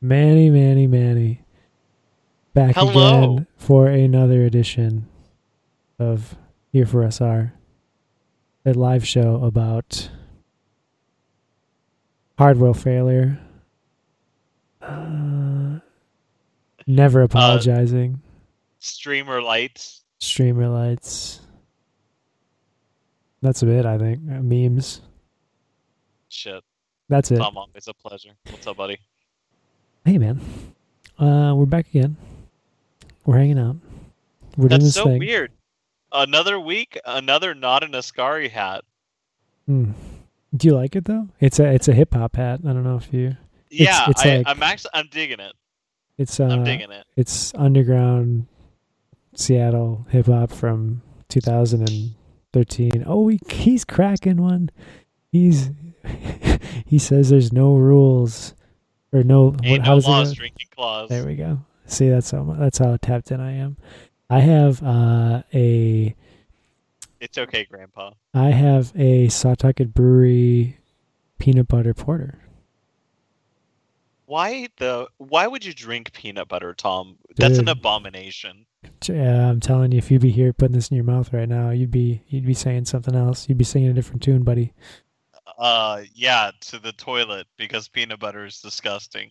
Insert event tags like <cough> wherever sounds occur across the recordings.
Manny, Manny, Manny. Back Hello. again for another edition of Here for SR, a live show about hardware failure. Uh, never apologizing. Streamer lights. Streamer lights. That's it, I think. Uh, memes. Shit. That's it. Tom, always a pleasure. What's up, buddy? Hey, man. Uh, we're back again. We're hanging out. We're doing That's this so thing. weird. Another week, another not an Ascari hat. Hmm. Do you like it though? It's a it's a hip hop hat. I don't know if you. It's- Yeah, it's I, like- I'm actually I'm digging it. It's uh, I'm digging it. it's underground Seattle hip hop from 2013. Oh, he, he's cracking one. He's <laughs> he says there's no rules or no. What, no laws, drinking clause. There we go. See, that's how that's how tapped in I am. I have uh, a It's okay, Grandpa. I have a Sawtucket Brewery peanut butter porter. Why the? Why would you drink peanut butter, Tom? That's an abomination. Yeah, I'm telling you, if you'd be here putting this in your mouth right now, you'd be you'd be saying something else. You'd be singing a different tune, buddy. Uh, yeah, to the toilet because peanut butter is disgusting.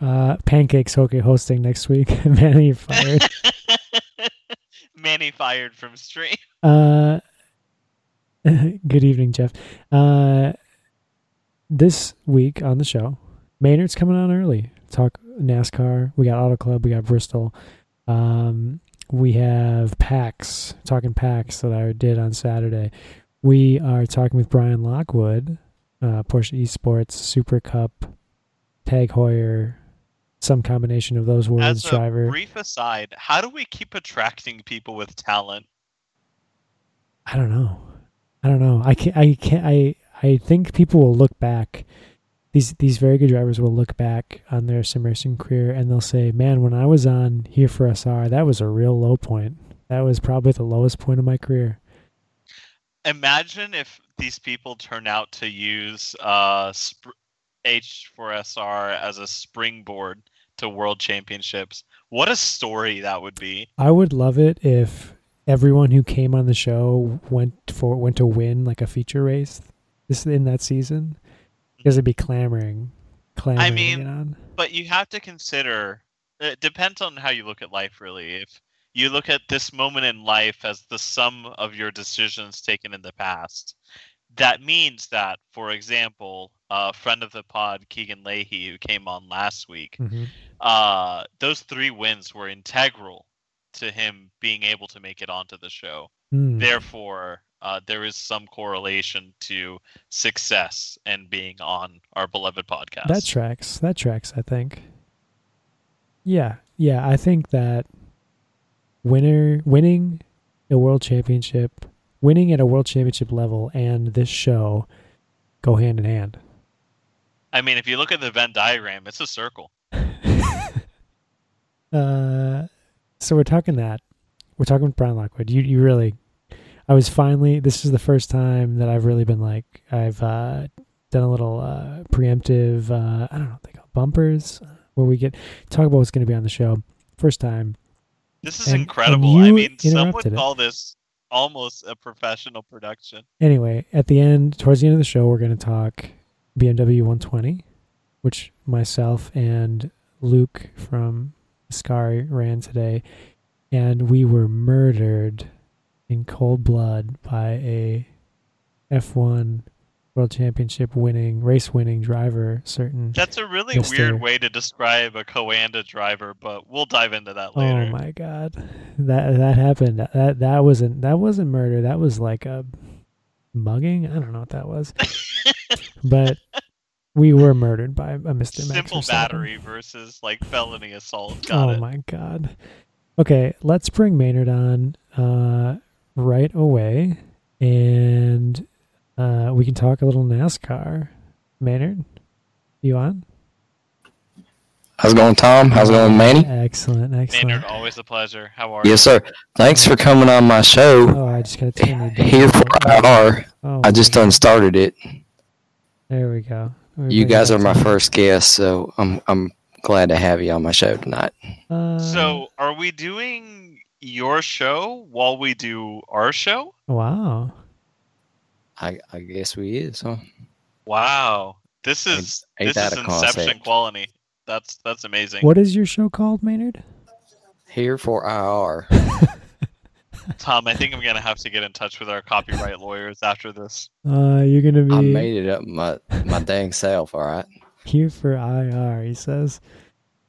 Uh, Pancakes okay hosting next week. <laughs> Manny fired. <laughs> Manny fired from stream. uh, <laughs> good evening, Jeff. Uh, this week on the show, Maynard's coming on early. Talk NASCAR. We got Auto Club. We got Bristol. Um, we have PAX. Talking PAX that I did on Saturday. We are talking with Brian Lockwood, uh, Porsche Esports Super Cup, Tag Heuer, some combination of those words. As a driver. brief aside, how do we keep attracting people with talent? I don't know. I don't know. I can't. I can't. I. I think people will look back. These these very good drivers will look back on their sim racing career and they'll say, "Man, when I was on here for SR, that was a real low point. That was probably the lowest point of my career." Imagine if these people turn out to use uh, sp- H4SR as a springboard to world championships. What a story that would be. I would love it if everyone who came on the show went for went to win like a feature race this in that season because it'd be clamoring, clamoring. to mean, on. But you have to consider it depends on how you look at life really. If you look at this moment in life as the sum of your decisions taken in the past, that means that, for example, a friend of the pod, Keegan Leahy, who came on last week, Mhm. uh, those three wins were integral to him being able to make it onto the show. Mm. Therefore, uh, there is some correlation to success and being on our beloved podcast. That tracks. That tracks, I think. Yeah. Yeah, I think that winner winning a world championship, winning at a world championship level and this show go hand in hand. I mean, if you look at the Venn diagram, it's a circle. <laughs> Uh so we're talking that. We're talking with Brian Lockwood. You you really I was finally this is the first time that I've really been like I've uh done a little uh preemptive uh I don't know what they call bumpers where we get talk about what's gonna be on the show. First time. This is And- and incredible. I mean, some would it. call this almost a professional production. Anyway, at the end, towards the end of the show, we're going to talk BMW 120, which myself and Luke from Ascari ran today, and we were murdered in cold blood by a F1 World Championship winning, race winning driver. Certain. That's a really weird way to describe a Coanda driver, but we'll dive into that later. Oh my god, that that happened. That that wasn't that wasn't murder. That was like a mugging. I don't know what that was, <laughs> but we were murdered by a Mr. Simple battery versus like felony assault. Got oh it. my god. Okay, let's bring Maynard on uh, right away, and uh, we can talk a little NASCAR. Maynard, you on? How's it going, Tom? How's it going, Manny? Excellent, excellent. Maynard, always a pleasure. How are you? Yes, sir. Thanks for coming on my show. Oh, I just gotta turn you <laughs> down. Here for IR. Oh, I just my done started it. There we go. We You guys are back my to- first guest, so I'm I'm glad to have you on my show tonight. Uh, So, are we doing your show while we do our show? wow. I I guess we is, huh? Wow, this is ain't this that is a Inception concept? quality. That's that's amazing. What is your show called, Maynard? Here for IR. <laughs> Tom, I think I'm gonna have to get in touch with our copyright lawyers after this. Uh, you're gonna be I made it up my my dang self. All right. here for IR. He says.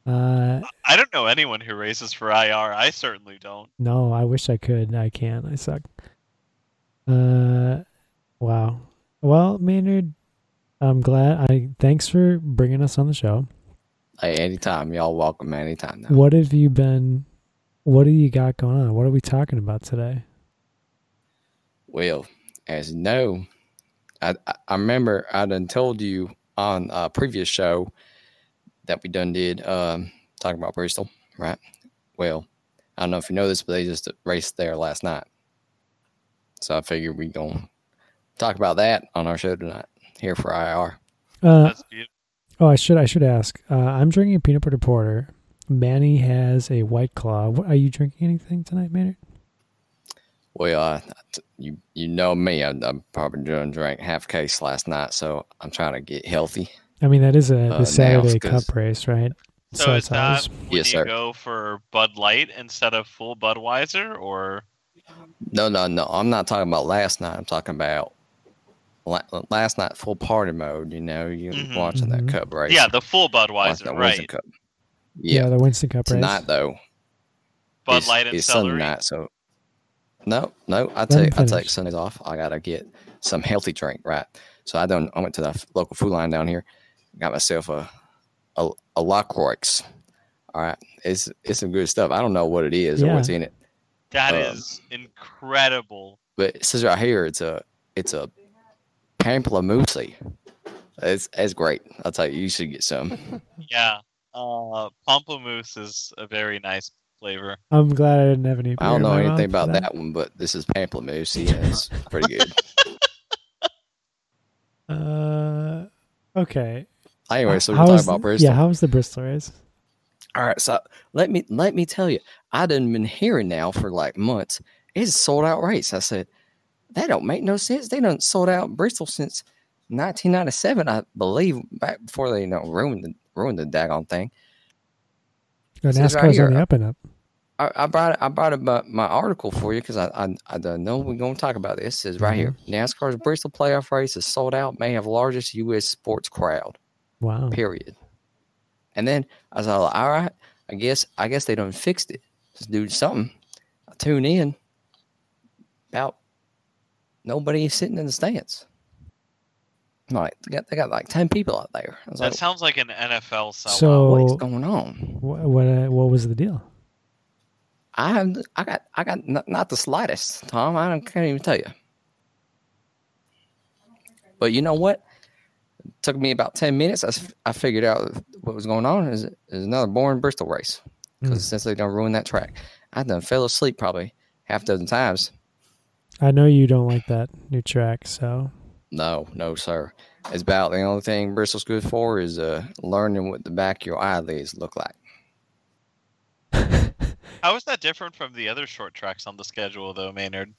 Uh, I don't know anyone who races for IR. I certainly don't. no, I wish I could. I can't. I suck. Uh, wow. Well, Maynard, I'm glad. I thanks for bringing us on the show. Hey, anytime, y'all welcome anytime. Now. What have you been? What do you got going on? What are we talking about today? Well, as you know, I I- remember I done told you on a previous show that we done did um talking about Bristol, right? Well, I don't know if you know this, but they just raced there last night. So I figured we gonna talk about that on our show tonight here for IR. Uh, oh, I should. I should ask. Uh, I'm drinking a peanut butter porter. Manny has a white claw. What, are you drinking anything tonight, Maynard? Well, uh, you you know me, I, I'm probably done drank half case last night, so I'm trying to get healthy. I mean, that is a Uh, the Saturday now, 'cause- Cup race, right? So is it's that ours. when Yes, you sir. go for Bud Light instead of full Budweiser, or No, no, no. I'm not talking about last night. I'm talking about la- last night, full party mode. You know, you Mhm. watching Mhm. that cup race. yeah, the full Budweiser, that Winston right? Cup. Yeah, Yeah, the Winston Cup tonight race. though. Bud is- Light and is Sunday night, so no, no. I take I take. Sundays off. I gotta get some healthy drink, right? So I done. I went to the local Food Lion down here. Got myself a a, a Lacroix. All right, it's it's some good stuff. I don't know what it is or Yeah. what's in it. That Um, is incredible. but it says right here it's a it's a pamplemousse. It's it's great. I'll tell you, you should get some. Yeah, uh, pamplemousse is a very nice flavor. I'm glad I didn't have any. I don't know anything about for that. one, but this is pamplemousse. Yeah, it's pretty good. <laughs> Uh, okay. Anyway, so we're How talking was about Bristol. Yeah, how was the Bristol race? All right, so let me let me tell you, I done been hearing now for like months. It's a sold out race. I said that don't make no sense. They done sold out Bristol since 1997, I believe, back before they you know ruined the ruined the daggone thing. Oh, Says right NASCAR's on the uh, up and up. I, I brought I brought up my, my article for you because I, I I know we're going to talk about this. It says right here, mm-hmm. NASCAR's Bristol playoff race is sold out. May have largest U.S. sports crowd. Wow. Period. And then I was all all right. I guess I guess they done fixed it. Just do something. I tune in. About nobody is sitting in the stands. Like they got they got like ten people out there. I was That like, sounds like an NFL sellout. So- what is going on? What what, uh, what was the deal? I have I got I got not, not the slightest, Tom. I don't, can't even tell you. But you know what? It took me about ten minutes. I, s- I figured out what was going on. Is is another boring Bristol race because Mm. since they don't ruin that track, I done fell asleep probably half a dozen times. I know you don't like that new track, so No, no, sir. It's about the only thing Bristol's good for is uh, learning what the back of your eyelids look like. <laughs> How is that different from the other short tracks on the schedule, though, Maynard?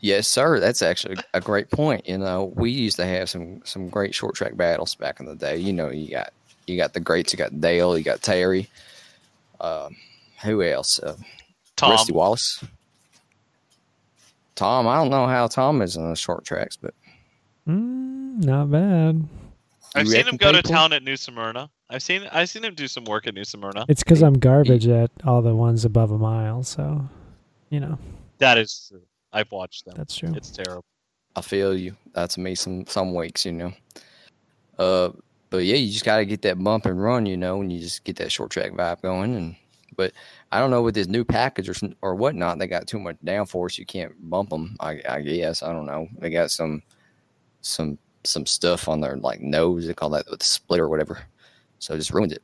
Yes, sir. That's actually a great point. You know, we used to have some some great short track battles back in the day. You know, you got you got the greats. You got Dale. You got Terry. Um, who else? Uh, Tom, Rusty Wallace. Tom. I don't know how Tom is on the short tracks, but mm, not bad. I've you seen him reckon go to town at New Smyrna. I've seen I've seen him do some work at New Smyrna. It's because I'm garbage at all the ones above a mile, so you know That is true. I've watched them. that's true. It's terrible. I feel you. That's me some some weeks, you know. Uh, but yeah, you just got to get that bump and run, you know, and you just get that short track vibe going. And but I don't know with this new package or or whatnot, they got too much downforce. You can't bump them. I, I guess I don't know. They got some some some stuff on their like nose. They call that with the split or whatever. So it just ruined it.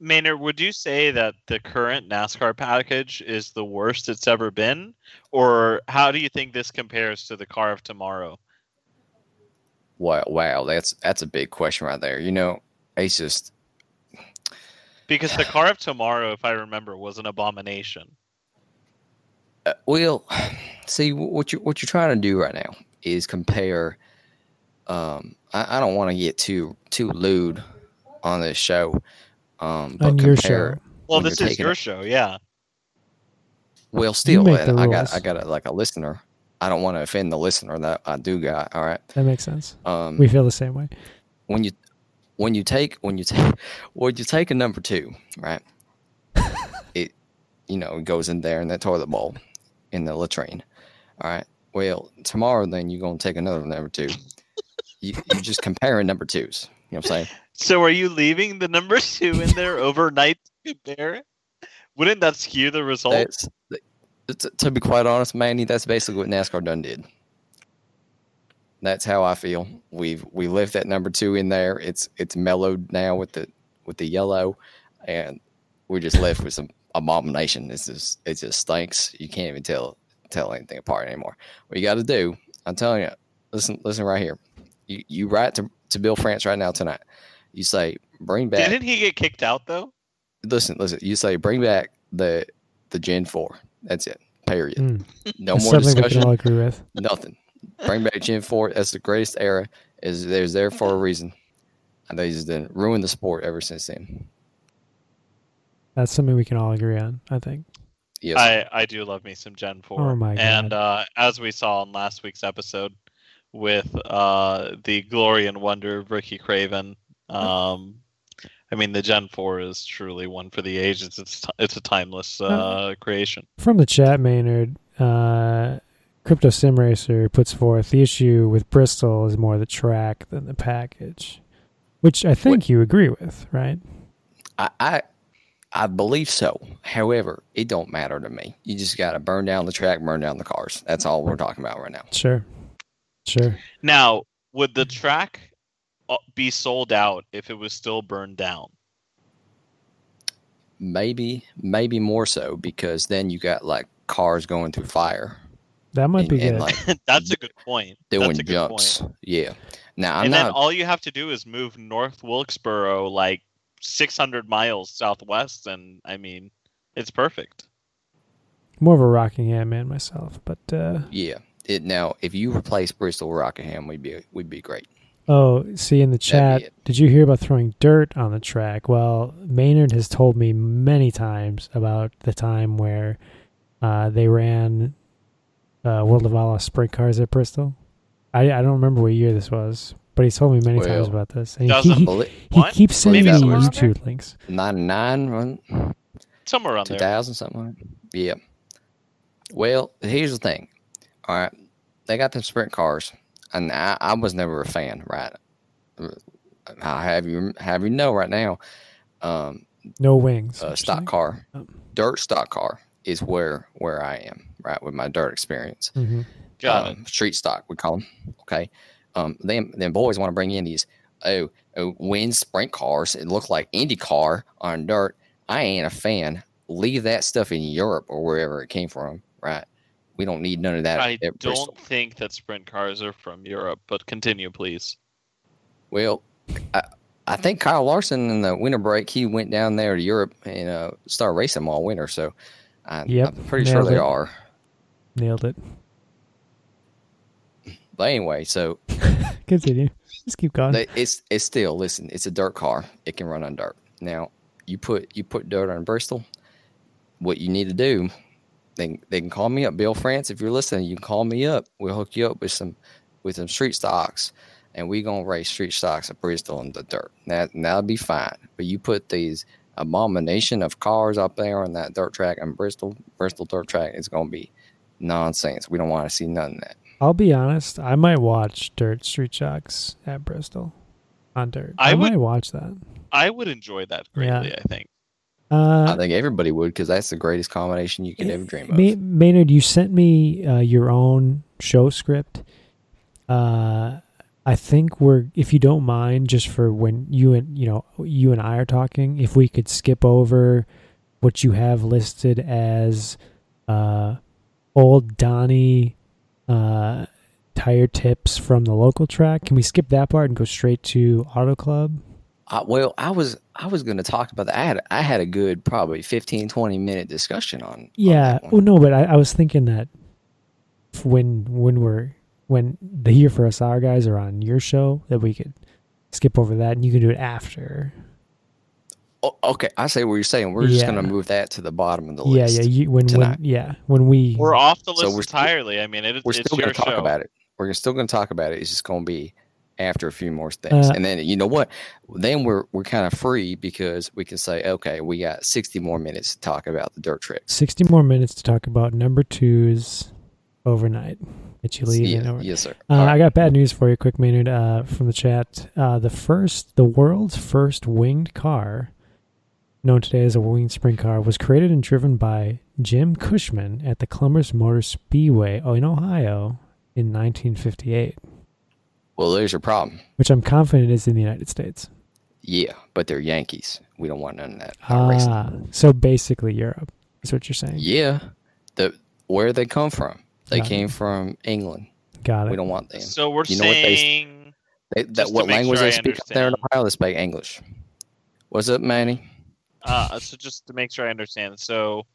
Maynard, would you say that the current NASCAR package is the worst it's ever been, or how do you think this compares to the car of tomorrow? wow, wow, that's that's a big question right there. You know, it's just Because the car of tomorrow, if I remember, was an abomination. uh, well, <sighs> see what you what you're trying to do right now is compare. Um, I, I don't want to get too too lewd on this show, um, but on your compare. show. Well, this is your it- show, yeah. Well, still, make the I got. I got a, like a listener. I don't want to offend the listener that I do got. All right. That makes sense. Um, We feel the same way. when you when you take when you take when you take a number two, right? <laughs> it you know it goes in there in that toilet bowl in the latrine. All right. Well, tomorrow then you're gonna take another number two. You you just comparing number twos. You know what I'm saying? So are you leaving the number two in there <laughs> overnight to compare? Wouldn't that skew the results? That's to, to be quite honest, Manny, that's basically what NASCAR done did. That's how I feel. We've we left that number two in there. It's it's mellowed now with the with the yellow, and we're just left with some abomination. It's just it just stinks. You can't even tell tell anything apart anymore. What you got to do, I'm telling you, listen listen right here. You you write to to Bill France right now tonight. You say bring back. Didn't he get kicked out though? Listen listen. You say bring back the the Gen Four. That's it. Period. Mm. No That's more something we can discussion. all agree with. Nothing. Bring back Gen Four. That's the greatest era. Is there's there for a reason. And they just didn't ruin the sport ever since then. That's something we can all agree on. I think. Yes. I, I do love me some Gen 4. Oh my And God. uh, as we saw in last week's episode with uh, the glory and wonder of Ricky Craven, um, I mean, the Gen 4 is truly one for the ages. It's, t- it's a timeless uh, creation. From the chat, Maynard, uh, Crypto Sim Racer puts forth the issue with Bristol is more the track than the package, which I think you agree with, right? I, I I believe so. However, it don't matter to me. You just got to burn down the track, burn down the cars. That's all we're talking about right now. Sure, sure. Now, would the track uh, be sold out if it was still burned down? Maybe, maybe more so because then you got like cars going through fire That might and, be good. like <laughs> That's a good point. doing That's a good jumps. point. Yeah. Now I'm and then all you have to do is move North Wilkesboro like 600 miles southwest, and I mean, it's perfect. More of a Rockingham man myself, but uh, yeah. It now if you replace Bristol with Rockingham, we'd be we'd be great. oh, see in the chat, did you hear about throwing dirt on the track? Well, Maynard has told me many times about the time where uh, they ran uh, World of Outlaws sprint cars at Bristol. I, I don't remember what year this was, but he's told me many times about this. And doesn't he, Belie- he keeps sending me somewhere around YouTube links. 99 run Somewhere around there. 2000 something like that. yeah well here's the thing all right they got them sprint cars and i, I was never a fan right i have you have you know right now um No wings. uh, stock car Oh. dirt stock car is where where i am right with my dirt experience Mhm. Got um, street stock we call them okay um them them boys want to bring in these oh, oh win sprint cars it look like indy car on dirt i ain't a fan leave that stuff in europe or wherever it came from right we don't need none of that I don't Bristol. think that sprint cars are from Europe, but continue, please. well I, I think kyle larson in the winter break he went down there to europe and uh started racing all winter so I, Yep, i'm pretty sure they it. are Nailed it. but anyway so <laughs> Continue. Just keep going. They- it's it's still listen. It's a dirt car. It can run on dirt. Now you put you put dirt on Bristol. What you need to do, they they can call me up, Bill France. If you're listening, you can call me up. We'll hook you up with some with some street stocks, and we gonna race street stocks at Bristol in the dirt. That that'll be fine. But you put these abomination of cars up there on that dirt track in Bristol, Bristol dirt track, is gonna be nonsense. We don't want to see none of that. I'll be honest. I might watch Dirt Street Stocks at Bristol on dirt. I, I would- might watch that. I would enjoy that greatly, I think. Uh, I think everybody would because that's the greatest combination you could ever dream of. Ma- Maynard, you sent me uh, your own show script. Uh, I think we're, if you don't mind, just for when you and you know you and I are talking, if we could skip over what you have listed as uh, old Donnie uh, tire tips from the local track? Can we skip that part and go straight to Auto Club? Uh, well, I was I was going to talk about that. I had I had a good probably 15, 20 minute discussion on. on Yeah. one. Well, no, but I, I was thinking that when when we're when the Here for SR guys are on your show, that we could skip over that and you can do it after. Oh, okay, I say what you're saying. We're just going to move that to the bottom of the list. yeah. You, when when yeah when we We're off the So list we're still- entirely. I mean, it, We're it's still going to talk show. about it. We're still going to talk about it. It's just going to be after a few more things, Uh, and then you know what? Then we're we're kind of free because we can say, okay, we got 60 more minutes to talk about the dirt tricks. sixty more minutes to talk about number twos overnight that you leave. Yeah, over. yes, sir. Uh, All I got bad news for you, quick Maynard, uh, from the chat. Uh, the first, the world's first winged car, known today as a winged sprint car, was created and driven by Jim Cushman at the Columbus Motor Speedway in Ohio in 1958, Well, there's your problem. which I'm confident is in the United States. Yeah, but they're Yankees. We don't want none of that. Ah, so basically Europe is what you're saying. Yeah, the where they come from? They Got it. came from England. Got it. We don't want them. So we're You know what they- saying. They, that what language sure they speak up there in understand. Ohio? They speak English. What's up, Manny? Uh, so just to make sure I understand, so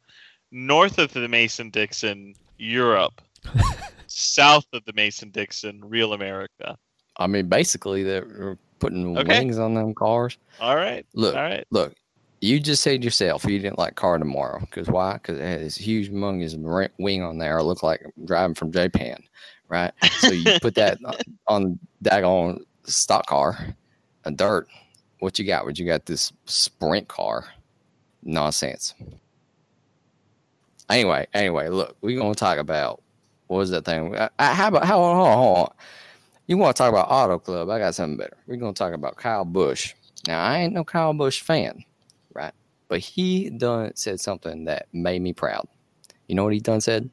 north of the Mason Dixon, Europe, <laughs> south of the Mason Dixon, real America. I mean, basically, they're putting Okay. wings on them cars. All right, Look, all right. look. You just said yourself you didn't like car tomorrow because why? Because it had this huge, humongous wing on there. It looked like driving from Japan, right? So you put <laughs> that on daggone stock car, a dirt. What you got? What you got? This sprint car, nonsense. Anyway, anyway, look, we're gonna talk about what was that thing? Uh, uh, how about how? Hold on, hold on. You want to talk about Auto Club? I got something better. We're gonna talk about Kyle Busch. Now I ain't no Kyle Busch fan? But he done said something that made me proud. You know what he done said?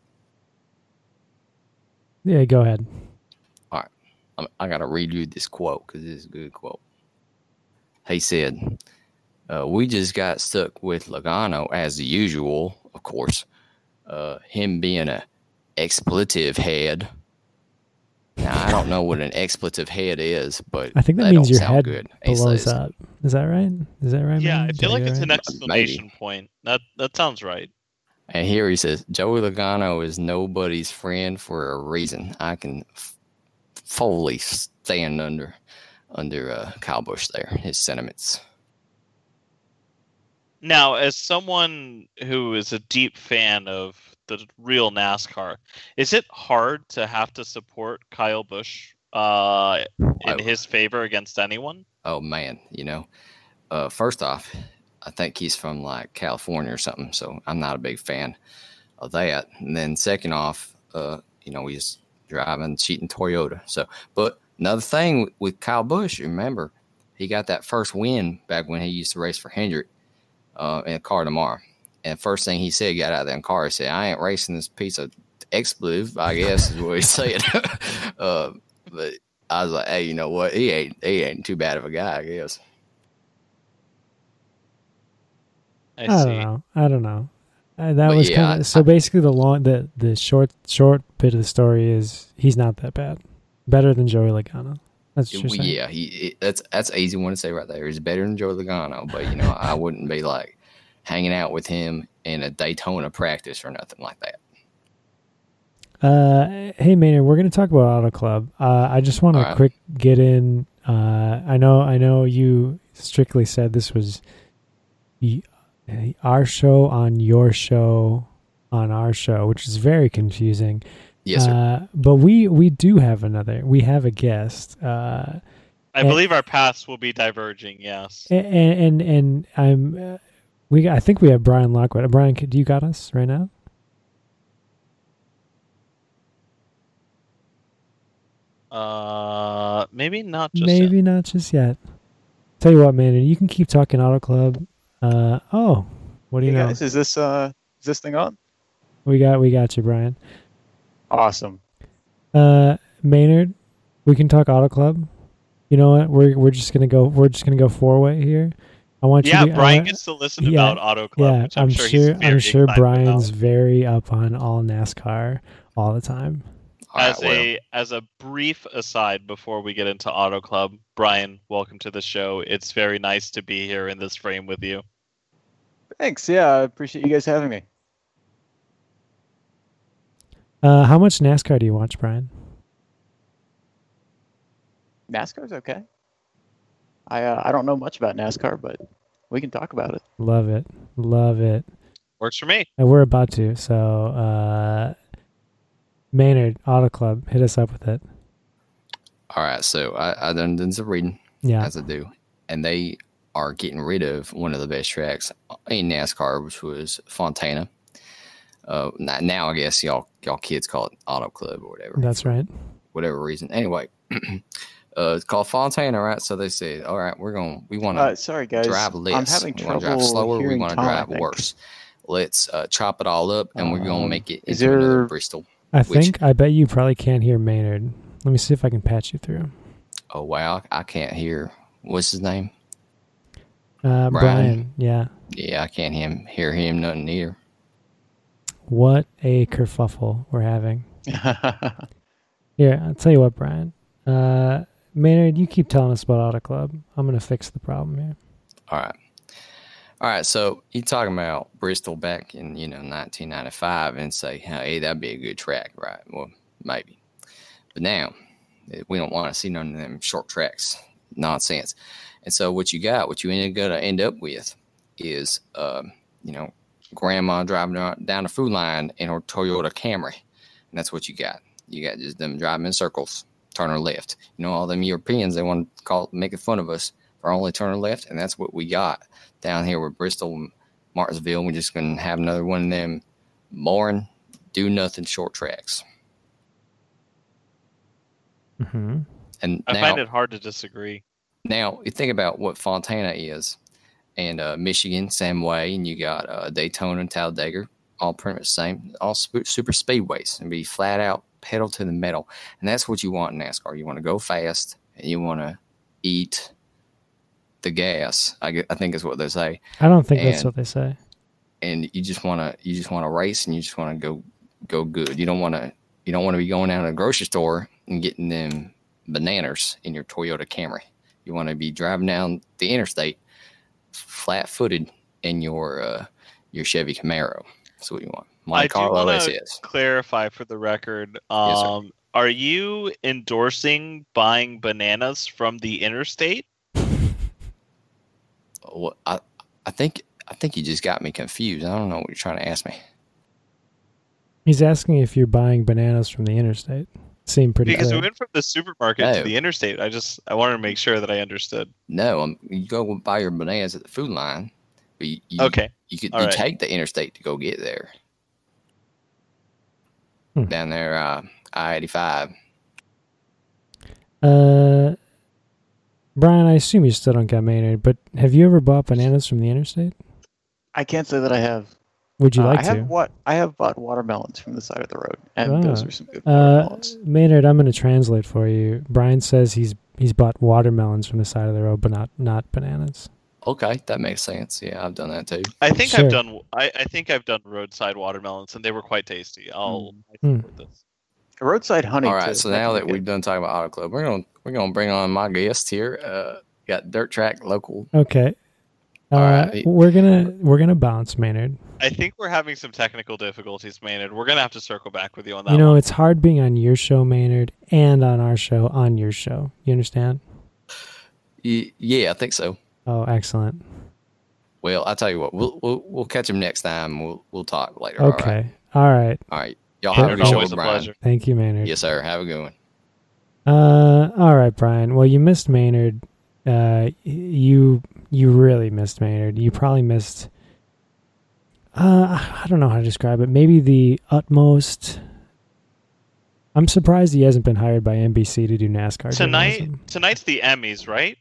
Yeah, go ahead. I'm, I gotta read you this quote because this is a good quote. He said, uh, "We just got stuck with Logano as the usual, of course. Uh, him being a expletive head. Now I don't know what an expletive head is, but I think that, means don't your head good. He blows says, up. Is that right? Is that right? Yeah, man? I feel like it's that an right? exclamation point. That that sounds right. And here he says, Joey Logano is nobody's friend for a reason. I can f- fully stand under under uh, Kyle Busch there, his sentiments. Now, as someone who is a deep fan of the real NASCAR, is it hard to have to support Kyle Busch uh, in I- his favor against anyone? Oh man, you know, uh, first off, I think he's from like California or something, so I'm not a big fan of that. And then second off, uh, you know, he's driving cheating Toyota. So, but another thing with, Kyle Busch, remember, he got that first win back when he used to race for Hendrick uh, in a car tomorrow. And first thing he said, he got out of that car, he said, "I ain't racing this piece of expletive." I guess is what he <laughs> said. <laughs> uh, but I was like, "Hey, you know what? He ain't he ain't too bad of a guy, I guess." I, I don't know. I don't know. Uh, that But was yeah, kind of so. Basically, the long, the the short short bit of the story is he's not that bad. Better than Joey Logano. That's what you're Well, yeah, he it, that's that's an easy one to say right there. He's better than Joey Logano, but you know, I wouldn't be like hanging out with him in a Daytona practice or nothing like that. Uh, hey Maynard, we're going to talk about Auto Club. Uh, I just want to All right. quick get in. Uh, I know, I know you strictly said this was y- our show on your show on our show, which is very confusing. Yes, sir. Uh, but we we do have another. We have a guest. Uh, I Eh. believe our paths will be diverging. Yes. and and, and I'm uh, we I think we have Brian Lockwood. Uh, Brian, do you got us right now? Uh, maybe not just Maybe yet. not just yet. Tell you what, man, you can keep talking Auto Club. Uh, oh, what do you Hey know? guys, is this uh is this thing on? We got we got you, Brian. Awesome. Uh, Maynard, we can talk Auto Club. You know what? We're we're just gonna go. We're just gonna go four way here. I want Yeah, you. To, I Brian want- gets to listen yeah, about Auto Club. yeah, which I'm, I'm sure. sure. I'm sure Brian's about. very up on all NASCAR all the time. All right, as well, a as a brief aside before we get into Auto Club, Brian, welcome to the show. It's very nice to be here in this frame with you. Thanks. Yeah, I appreciate you guys having me. Uh, how much NASCAR do you watch, Brian? NASCAR's okay. I uh, I don't know much about NASCAR, but we can talk about it. Love it. Love it. Works for me. And we're about to. So, uh, Maynard Auto Club, hit us up with it. all right. So I, I done done some reading Yeah. as I do, and they are getting rid of one of the best tracks in NASCAR, which was Fontana. Uh, now I guess y'all y'all kids call it Auto Club or whatever. That's right. whatever reason. Anyway, <clears throat> uh, it's called Fontana, right? So they said, all right, we're going, to we want to Uh, sorry guys, drive less. I'm having we wanna trouble drive slower. We hearing want to Tom, drive worse. Let's uh, chop it all up, and we're going to Um, make it is into there- Bristol. I Which- think, I bet you probably can't hear Maynard. Let me see if I can patch you through. Oh wow, I can't hear. What's his name? Uh, Brian. Brian. Yeah. Yeah, I can't him hear him nothing either. What a kerfuffle we're having. <laughs> Here, I'll tell you what, Brian. Uh, Maynard, you keep telling us about Auto Club. I'm going to fix the problem here. All right. All right, so you talking about Bristol back in you know 1995 and say, hey, that'd be a good track, right? Well, maybe, but now eh, we don't want to see none of them short tracks nonsense. And so what you got, what you ain't gonna end up with, is um, you know grandma driving down the Food Lion in her Toyota Camry, and that's what you got. You got just them driving in circles, turning left. You know all them Europeans they want to call making fun of us for only turning left, and that's what we got down here with Bristol and Martinsville. We're just gonna have another one of them boring, do nothing short tracks. hmm And I now, find it hard to disagree. now you think about what Fontana is, and uh, Michigan same way, and you got uh, Daytona and Talladega, all pretty much the same, all super speedways, and be flat out pedal to the metal, and that's what you want in NASCAR. You want to go fast, and you want to eat the gas. I, I think is what they say. I don't think that's what they say. and you just want to you just want to race and you just want to go go good. You don't want to you don't want to be going down to the grocery store and getting them bananas in your Toyota Camry. You want to be driving down the interstate flat footed in your uh, your Chevy Camaro. That's what you want. I Monte do Carlo wanna- SS. Clarify for the record. Yes, sir. Um, are you endorsing buying bananas from the interstate? What I I think I think you just got me confused. I don't know what you're trying to ask me. He's asking if you're buying bananas from the interstate. Seemed pretty Because clear. we went from the supermarket No. to the interstate. I just I wanted to make sure that I understood. No, um, you go buy your bananas at the Food Lion. But you, you, Okay. You could you right. take the interstate to go get there. Hmm. Down there, uh, I eighty five. Uh, Brian, I assume you still don't got Maynard, but have you ever bought bananas from the interstate? I can't say that I have. Would you Uh, like I have to? what I have bought watermelons from the side of the road, and Ah. those are some good Uh, watermelons. Maynard, I'm going to translate for you. Brian says he's he's bought watermelons from the side of the road, but not not bananas. Okay, that makes sense. Yeah, I've done that too. I think Sure. I've done I, I think I've done roadside watermelons and they were quite tasty. I'll I support this. Roadside honey. All right, too, so now that we've done talking about Auto Club, we're gonna we're gonna bring on my guest here. Uh, got Dirt Track local. Okay. Uh, All right. We're gonna we're gonna bounce Maynard. I think we're having some technical difficulties, Maynard. We're gonna have to circle back with you on that You know, one. it's hard being on your show, Maynard, and on our show on your show. You understand? Y- yeah, I think so. Oh, excellent. Well, I'll tell you what, we'll we'll, we'll catch him next time. We'll we'll talk later. Okay. All right. All right. Y'all have a good show a Brian. pleasure. Thank you, Maynard. Yes, sir. Have a good one. Uh, all right, Brian. Well, you missed Maynard. Uh, you you really missed Maynard. You probably missed. Uh, I don't know how to describe it. Maybe the utmost. I'm surprised he hasn't been hired by NBC to do NASCAR Tonight journalism. tonight's the Emmys, right?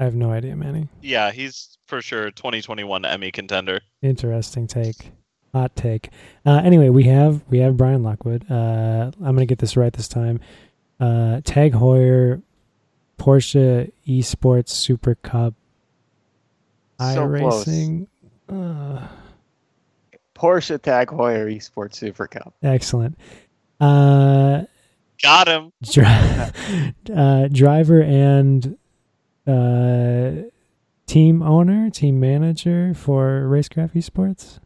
I have no idea, Manny. Yeah, he's for sure 2021 Emmy contender. Interesting take. Hot take. Uh, anyway, we have we have Brian Lockwood. Uh, I'm gonna get this right this time. Uh, Tag Heuer, Porsche Esports Super Cup, So close. iRacing. Uh, Porsche Tag Heuer Esports Super Cup. excellent. Uh, Got him. dri- <laughs> uh, driver and uh, team owner, team manager for Racecraft Esports.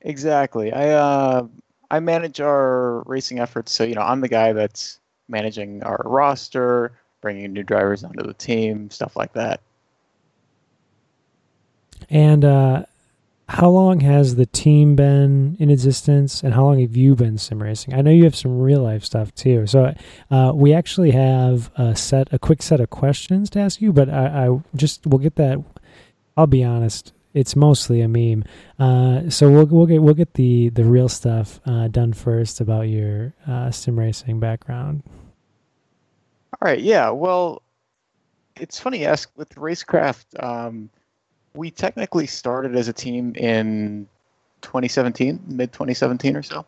Exactly. I uh, I manage our racing efforts. So you know, I'm the guy that's managing our roster, bringing new drivers onto the team, stuff like that. And uh, how long has the team been in existence, and how long have you been sim racing? I know you have some real life stuff too. So uh, we actually have a set, a quick set of questions to ask you, but I, I just we'll get that. I'll be honest, it's mostly a meme. Uh, so we'll we'll get we'll get the the real stuff uh, done first about your uh, sim racing background. All right. Yeah. Well, it's funny ask with Racecraft. Um, we technically started as a team in 2017, mid 2017 or so.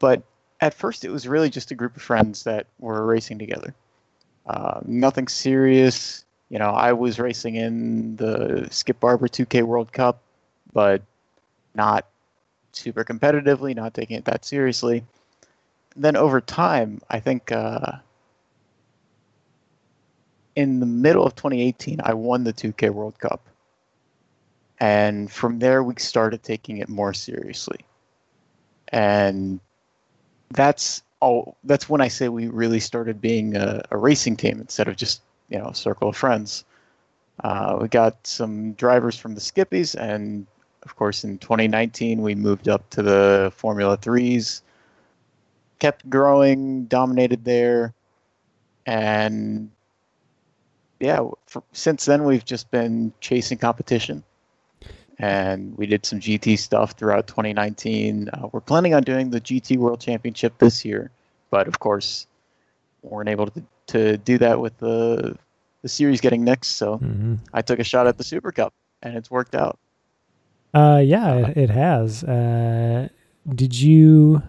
But at first, it was really just a group of friends that were racing together. Uh, nothing serious. You know, I was racing in the Skip Barber 2K World Cup, but not super competitively, not taking it that seriously. Then over time, I think uh, in the middle of 2018, I won the 2K World Cup. And from there, we started taking it more seriously. And that's all. That's when I say we really started being a, a racing team instead of just you know a circle of friends. Uh, we got some drivers from the Skippies, and of course, in 2019, we moved up to the Formula Threes. Kept growing, dominated there, and yeah, for, since then we've just been chasing competition and we did some GT stuff throughout 2019. Uh, we're planning on doing the GT World Championship this year, but of course, weren't able to, to do that with the the series getting next. So Mm-hmm. I took a shot at the Super Cup, and it's worked out. Uh, yeah, it, it has. Uh, did you?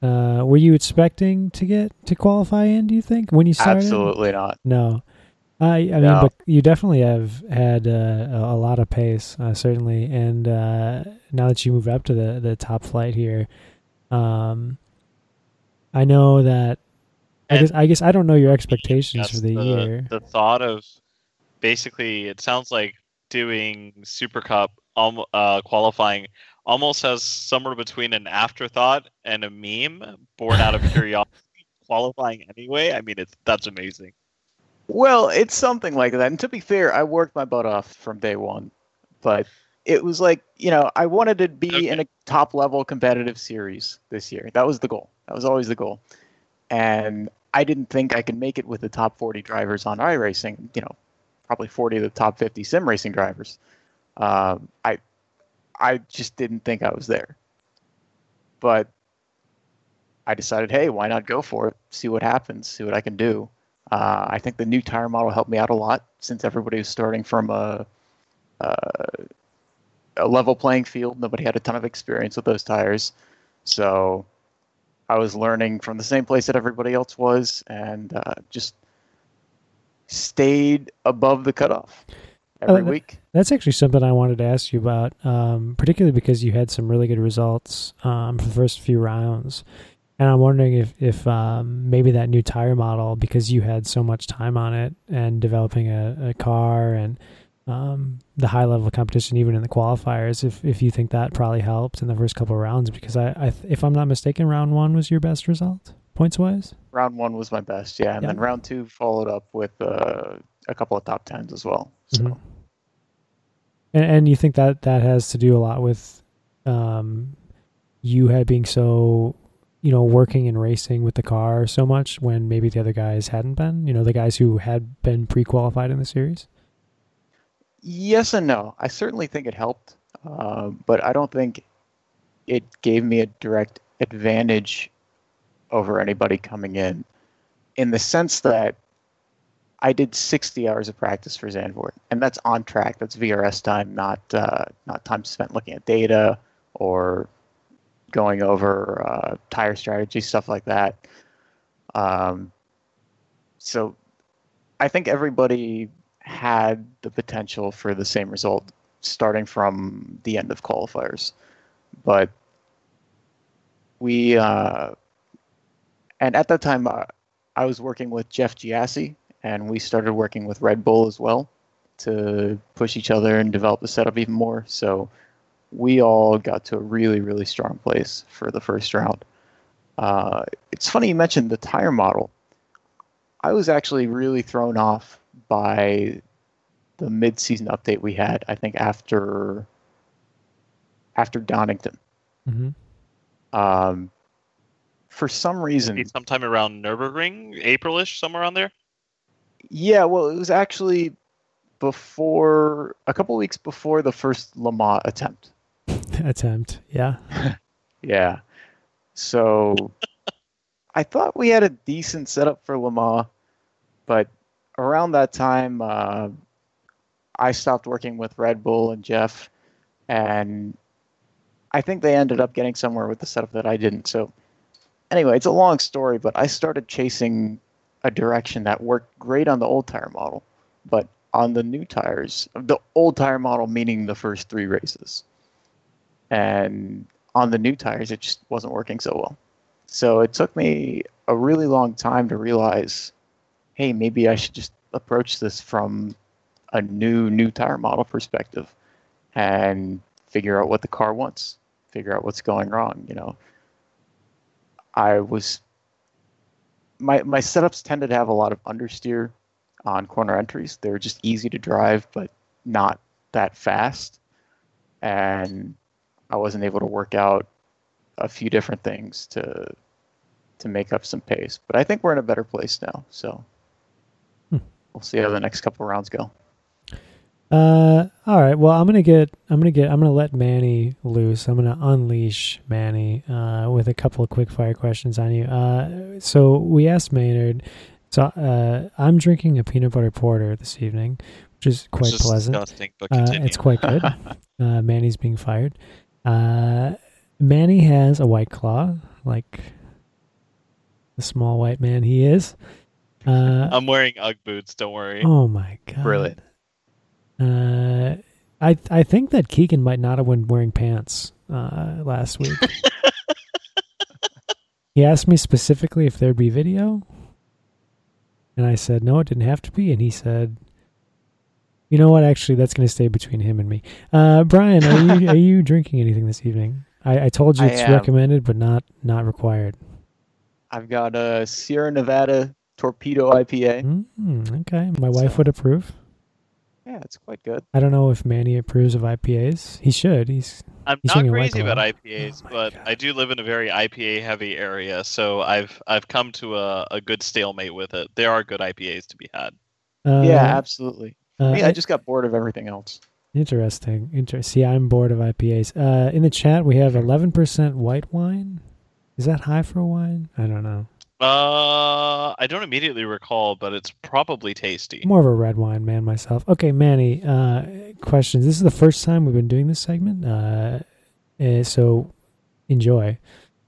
Uh, were you expecting to get to qualify in? Do you think when you started? Absolutely not. No. I I mean, No. but you definitely have had uh, a, a lot of pace, uh, certainly, and uh, now that you moved up to the the top flight here, um, I know that. I And guess I guess I don't know your expectations for the, year. The thought of basically, it sounds like doing Super Cup um, uh, qualifying almost has somewhere between an afterthought and a meme born out of <laughs> curiosity. qualifying anyway, I mean, it's that's amazing. Well, it's something like that. And to be fair, I worked my butt off from day one, but it was like you know I wanted to be in a top level competitive series this year. That was the goal. That was always the goal, and I didn't think I could make it with the top 40 drivers on iRacing. You know, probably 40 of the top 50 sim racing drivers. Um, I I just didn't think I was there, but I decided, hey, why not go for it? See what happens. See what I can do. Uh, I think the new tire model helped me out a lot since everybody was starting from a, a, a level playing field. Nobody had a ton of experience with those tires. So I was learning from the same place that everybody else was and uh, just stayed above the cutoff every Uh, week. That's actually something I wanted to ask you about, um, particularly because you had some really good results um, for the first few rounds. And I'm wondering if, if um, maybe that new tire model, because you had so much time on it and developing a, a car and um, the high level competition, even in the qualifiers, if, if you think that probably helped in the first couple of rounds, because I, I if I'm not mistaken, round one was your best result points wise. Round one was my best, yeah. And Yeah. then round two followed up with uh, a couple of top tens as well. So. Mhm. And, and you think that that has to do a lot with um, you had being so, you know, working and racing with the car so much when maybe the other guys hadn't been. You know, the guys who had been pre-qualified in the series. Yes and no. I certainly think it helped, uh, but I don't think it gave me a direct advantage over anybody coming in, in the sense that I did 60 hours of practice for Zandvoort, and that's on track. That's VRS time, not uh, not time spent looking at data or going over uh, tire strategy stuff like that. Um, so I think everybody had the potential for the same result starting from the end of qualifiers. But we uh, and at that time uh, I was working with Jeff Giassi, and we started working with Red Bull as well to push each other and develop the setup even more. So we all got to a really really strong place for the first round. Uh, it's funny you mentioned the tire model. I was actually really thrown off by the mid-season update we had. I think after after Donington. hmm Um, for some reason, Maybe sometime around Nurburgring, Aprilish, somewhere around there. yeah. Well, it was actually before a couple weeks before the first Le Mans attempt. <laughs> Attempt. Yeah. <laughs> Yeah. So I thought we had a decent setup for Le Mans, but around that time, uh, I stopped working with Red Bull and Jeff, and I think they ended up getting somewhere with the setup that I didn't. So anyway, it's a long story, but I started chasing a direction that worked great on the old tire model, but on the new tires, the old tire model meaning the first three races. And on the new tires, it just wasn't working so well. So it took me a really long time to realize, hey, maybe I should just approach this from a new new tire model perspective and figure out what the car wants, figure out what's going wrong. You know, I was my my setups tended to have a lot of understeer on corner entries. They're just easy to drive, but not that fast. And I wasn't able to work out a few different things to to make up some pace. But I think we're in a better place now. So Hmm. we'll see how the next couple rounds go. Uh, all right. Well, I'm gonna get. I'm gonna get. I'm gonna let Manny loose. I'm gonna unleash Manny uh, with a couple of quick fire questions on you. Uh, so we asked Maynard. So uh, I'm drinking a peanut butter porter this evening, which is quite Which is pleasant. disgusting, but Uh, it's quite good. <laughs> uh, Manny's being fired. Uh, Manny has a white claw, like the small white man he is. Uh, I'm wearing UGG boots. Don't worry. oh my god! Brilliant. Uh, I I think that Keegan might not have been wearing pants uh, last week. <laughs> he asked me specifically if there'd be video, and I said no, it didn't have to be. And he said, "You know what? Actually, that's going to stay between him and me." Uh, Brian, are you are you <laughs> drinking anything this evening? I, I told you I it's am. recommended, but not not required. I've got a Sierra Nevada Torpedo IPA. Mm, okay, my wife would approve. Yeah, it's quite good. I don't know if Manny approves of IPAs. He should. He's I'm He's not crazy about IPAs, Oh but God. I do live in a very IPA heavy area, so I've I've come to a, a good stalemate with it. There are good IPAs to be had. uh, yeah, absolutely. Uh, Me, I just got bored of everything else. Interesting. Inter- See, I'm bored of IPAs. Uh, in the chat, we have 11% white wine. Is that high for a wine? I don't know. Uh, I don't immediately recall, but it's probably tasty. More of a red wine man myself. Okay, Manny. Uh, questions. This is the first time we've been doing this segment. Uh, eh, so enjoy,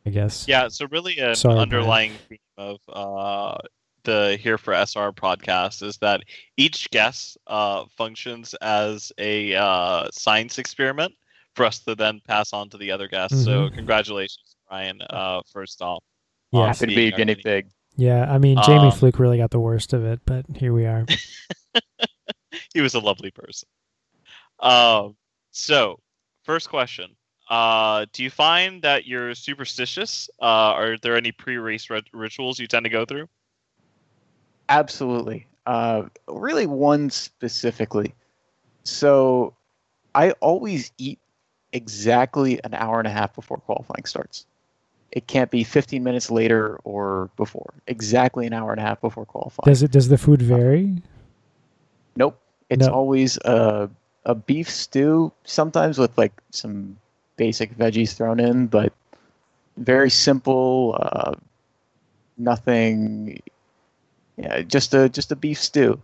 I guess. Yeah, so really an Sorry, Brian. underlying theme of uh, the Here for SR podcast is that each guest uh, functions as a uh, science experiment for us to then pass on to the other guests. So Mhm. congratulations, Ryan, uh, first off. Yeah. on Happy to be a guinea pig. Yeah. I mean, Jamie Um, Fluke really got the worst of it, but here we are. <laughs> he was a lovely person. Um, so, first question: uh, Do you find that you're superstitious? Uh, are there any pre-race rit- rituals you tend to go through? Absolutely. Uh, really, one specifically. So, I always eat exactly an hour and a half before qualifying starts. It can't be 15 minutes later or before. Exactly an hour and a half before qualifying. Does it? Does the food vary? Nope. It's No. always a a beef stew, sometimes with like some basic veggies thrown in, but very simple. Uh, nothing. Yeah, just a just a beef stew.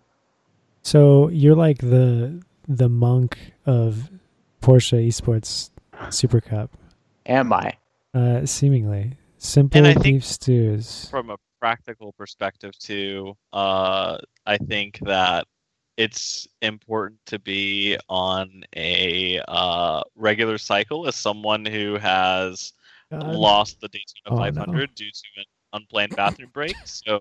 So you're like the the monk of Porsche Esports Super Cup. Am I? Uh, seemingly simple And I beef stews. From a practical perspective, too, uh, I think that it's important to be on a uh, regular cycle as someone who has God. lost the Daytona Oh, no. 500 due to an unplanned bathroom break. So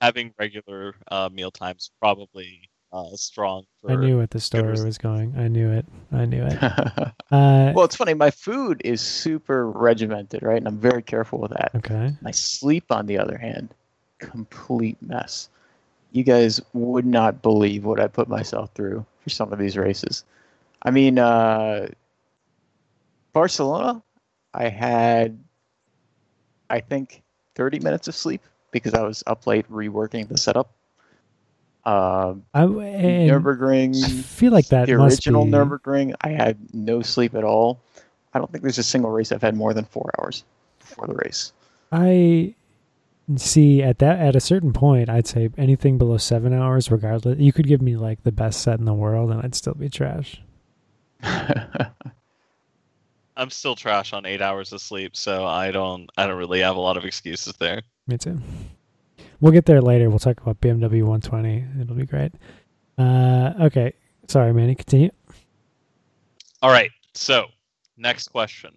having regular uh, meal times probably uh, strong for I knew what the story was going. I knew it. I knew it. <laughs> Uh, well, it's funny. My food is super regimented, right? And I'm very careful with that. okay. My sleep, on the other hand, complete mess. You guys would not believe what I put myself through for some of these races. I mean, uh, Barcelona, I had, I think, 30 minutes of sleep because I was up late reworking the setup. Um, I, Nürburgring, I feel like that the must original be. Nürburgring, I had no sleep at all. I don't think there's a single race I've had more than four hours before the race. I see at that at a certain point, I'd say anything below seven hours, regardless. You could give me like the best set in the world, and I'd still be trash. <laughs> I'm still trash on eight hours of sleep, so I don't I don't really have a lot of excuses there. Me too. We'll get there later. We'll talk about BMW 120. It'll be great. Uh, okay. Sorry, Manny. Continue. All right, so next question.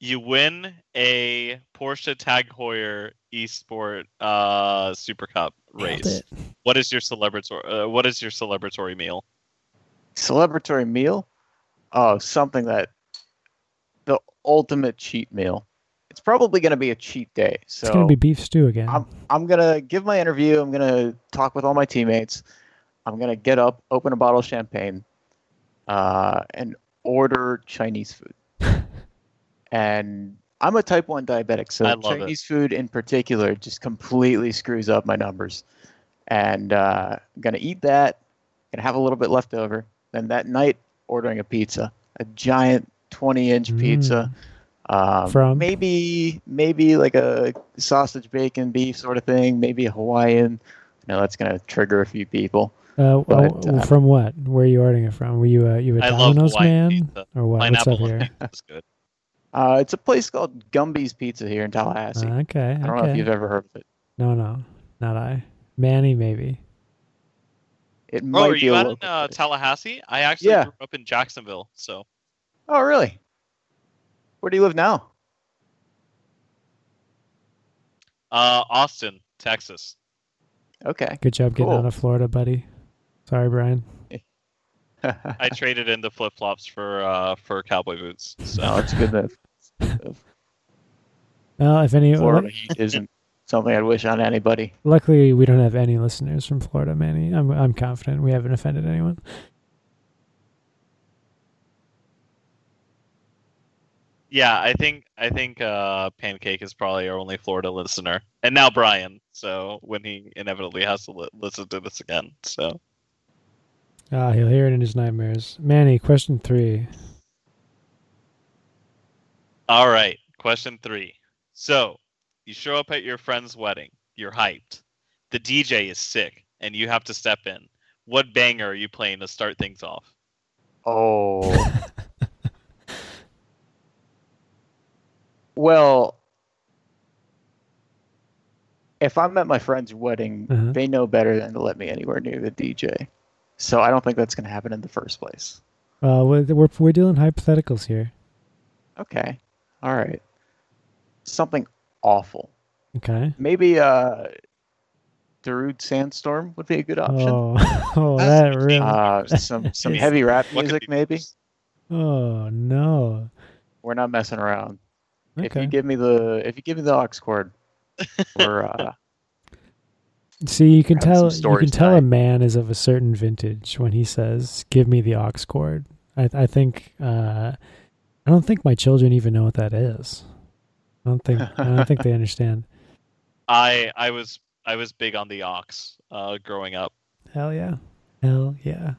You win a Porsche Tag Heuer Esport uh, Super Cup race. What is your celebratory? Uh, what is your celebratory meal? Celebratory meal? Oh, something that the ultimate cheat meal. It's probably going to be a cheat day. So It's gonna be beef stew again. I'm I'm gonna give my interview. I'm gonna talk with all my teammates. I'm gonna get up, open a bottle of champagne, uh, and order Chinese food. <laughs> and I'm a type one diabetic, so I love it. Chinese food in particular just completely screws up my numbers. And uh, I'm gonna eat that, gonna have a little bit left over. Then that night, ordering a pizza, a giant 20 inch pizza. Um, From? maybe maybe like a sausage bacon beef sort of thing maybe a hawaiian i know that's going to trigger a few people Uh, But, oh, uh, from what? Where are you ordering it from? Were you uh, you a I love Domino's Hawaiian man pizza. or what? What's up Pineapple here? on pizza is good. uh, it's a place called gumby's pizza here in tallahassee Uh, okay, i don't know if you've ever heard of it No, no, not I. Manny, maybe. it Oh, might are be you out in uh. Tallahassee? I actually Yeah. grew up in Jacksonville, so oh really where do you live now uh, Austin, Texas. okay Good job getting Cool. out of Florida, buddy. Sorry, Brian. <laughs> I traded in the flip flops for uh, for cowboy boots. So no it's good that <laughs> Well, if any, florida isn't something i'd wish on anybody luckily we don't have any listeners from Florida, Manny. I'm I'm confident we haven't offended anyone. Yeah, I think I think uh, Pancake is probably our only Florida listener, and now Brian. So when he inevitably has to li- listen to this again, so Ah, he'll hear it in his nightmares. Manny, question three. all right. Question three. So you show up at your friend's wedding. You're hyped. The DJ is sick, and you have to step in. What banger are you playing to start things off? Oh. <laughs> <laughs> well, if I'm at my friend's wedding, Uh-huh. they know better than to let me anywhere near the DJ. So I don't think that's going to happen in the first place. Uh, we're, we're we're dealing hypotheticals here. Okay. All right. Something awful. Okay. Maybe uh Darude Sandstorm would be a good option. Oh, <laughs> oh, that really. Uh, some <laughs> some heavy rap music, maybe. Oh no. We're not messing around. If you give me the if you give me the aux cord, <laughs> we're uh, See, you can tell you can tell a man is of a certain vintage when he says, "Give me the aux cord." I I think uh, I don't think my children even know what that is. I don't think I don't think they <laughs> understand. I I was I was big on the aux uh, growing up. Hell yeah, hell yeah.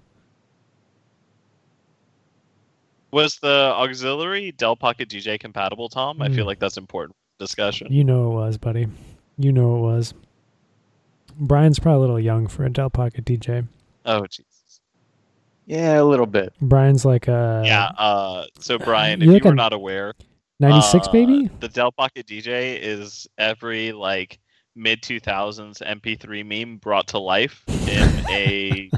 Was the auxiliary Dell Pocket DJ compatible, Tom? I feel Mm. like that's important discussion. You know it was, buddy. You know it was. Brian's probably a little young for a Dell Pocket DJ. Oh Jesus. yeah, a little bit. Brian's like a yeah. Uh. So Brian, you if like you were not aware, '96 uh, baby. the Dell Pocket DJ is every like mid 2000s MP3 meme brought to life in <laughs> a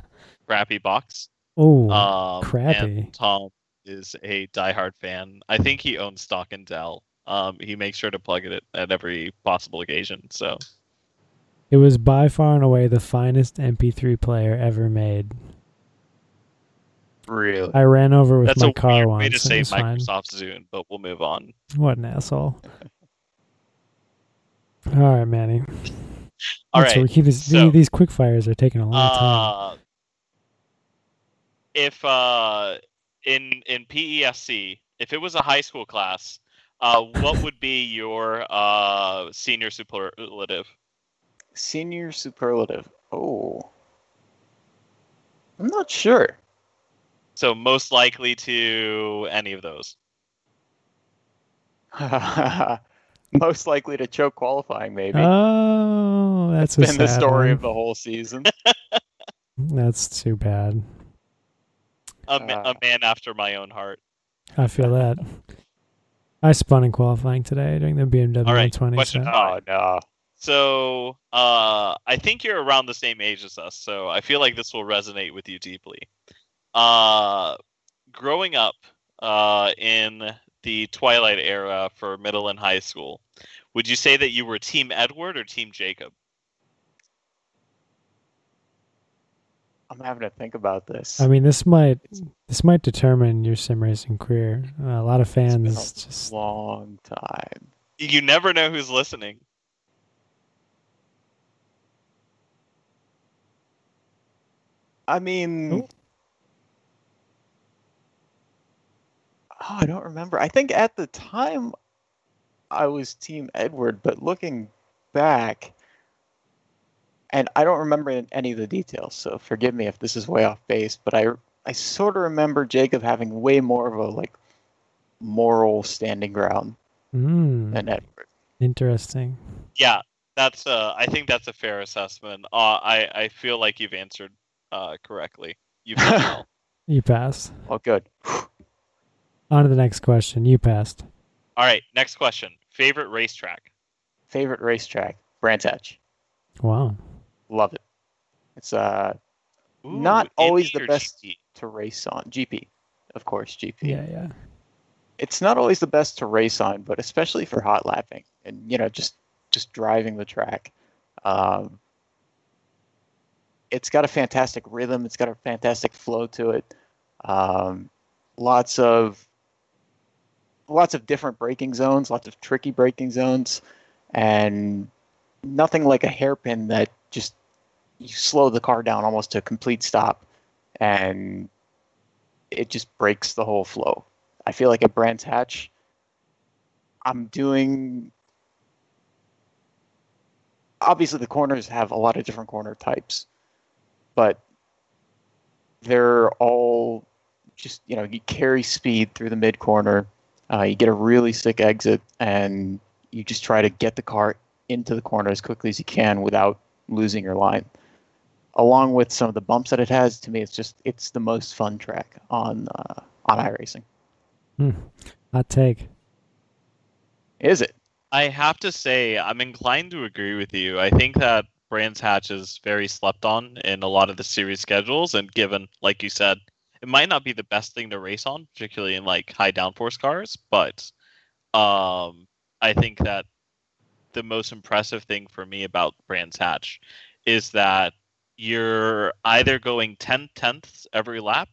crappy box. Oh, Um, crappy. And Tom is a diehard fan. I think he owns stock in Dell. Um, he makes sure to plug it at every possible occasion. So It was by far and away the finest MP3 player ever made. Really? I ran over with that's my a car weird once. way to say it was fine. Zune, but we'll move on. What an asshole. <laughs> All right, Manny. All That's right. we keep this, so- these quick fires are taking a long time. Uh, if uh, in in PESC, if it was a high school class, uh, what would be your uh, senior superlative? Senior superlative. Oh. I'm not sure. So most likely to any of those. <laughs> Most likely to choke qualifying, maybe. Oh, that's a Been the story one. of the whole season. <laughs> That's too bad. A, ma- Uh. a man after my own heart. I feel that. I spun in qualifying today during the BMW All right, 120. question so- oh no. So uh, I think you're around the same age as us, so I feel like this will resonate with you deeply. Uh, growing up uh, in the Twilight era for middle and high school, would you say that you were Team Edward or Team Jacob? I'm having to think about this. I mean, this might this might determine your sim racing career. Uh, a lot of It's been fans a just long time. You never know who's listening. I mean, oh, I don't remember. I think at the time I was Team Edward, but looking back, and I don't remember any of the details, so forgive me if this is way off base. But I I sort of remember Jacob having way more of a like moral standing ground mm, than Edward. interesting. Yeah, that's. Uh, I think that's a fair assessment. Uh, I I feel like you've answered uh, correctly. You've done <laughs> well. You passed. Well, good. On to the next question. You passed. All right, next question. Favorite racetrack? Favorite racetrack, Brands Hatch. Wow. Love it. It's uh Ooh, Not always the best. GT? to race on. GP, of course, GP. Yeah, yeah. It's not always the best to race on, but especially for hot lapping and you know just just driving the track. Um, it's got a fantastic rhythm. It's got a fantastic flow to it. Um, lots of lots of different braking zones, lots of tricky braking zones, and nothing like a hairpin that just you slow the car down almost to a complete stop, and it just breaks the whole flow. I feel like at Brands Hatch, I'm doing. Obviously, the corners have a lot of different corner types, but they're all just you know you carry speed through the mid corner. Uh, you get a really sick exit, and you just try to get the car into the corner as quickly as you can without losing your line. Along with some of the bumps that it has, to me, it's just it's the most fun track on uh, on iRacing. Hot take. Is it? I have to say, I'm inclined to agree with you. I think that Brands Hatch is very slept on in a lot of the series schedules, and given, like you said, it might not be the best thing to race on, particularly in like high downforce cars, but um, I think that the most impressive thing for me about Brands Hatch is that you're either going 10 tenths every lap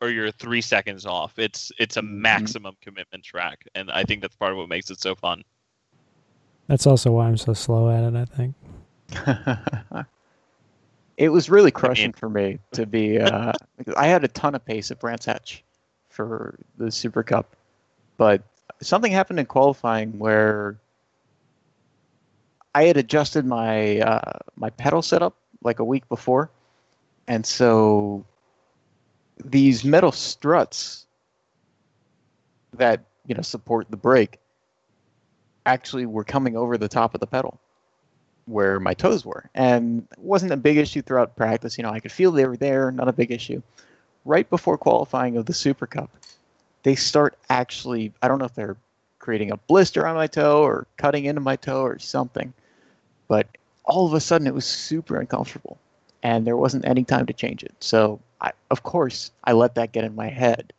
or you're three seconds off. It's it's a Mhm. maximum commitment track, and I think that's part of what makes it so fun. That's also why I'm so slow at it, I think. <laughs> it was really crushing for me to be. Uh, I had a ton of pace at Brands Hatch for the Super Cup, but something happened in qualifying where I had adjusted my uh, my pedal setup like a week before, and so these metal struts that you know support the brake actually were coming over the top of the pedal where my toes were. And wasn't a big issue throughout practice. You know i could feel they were there not a big issue. Right before qualifying of the super cup they start actually i don't know if they're creating a blister on my toe or cutting into my toe or something but all of a sudden it was super uncomfortable and there wasn't any time to change it so I, of course i let that get in my head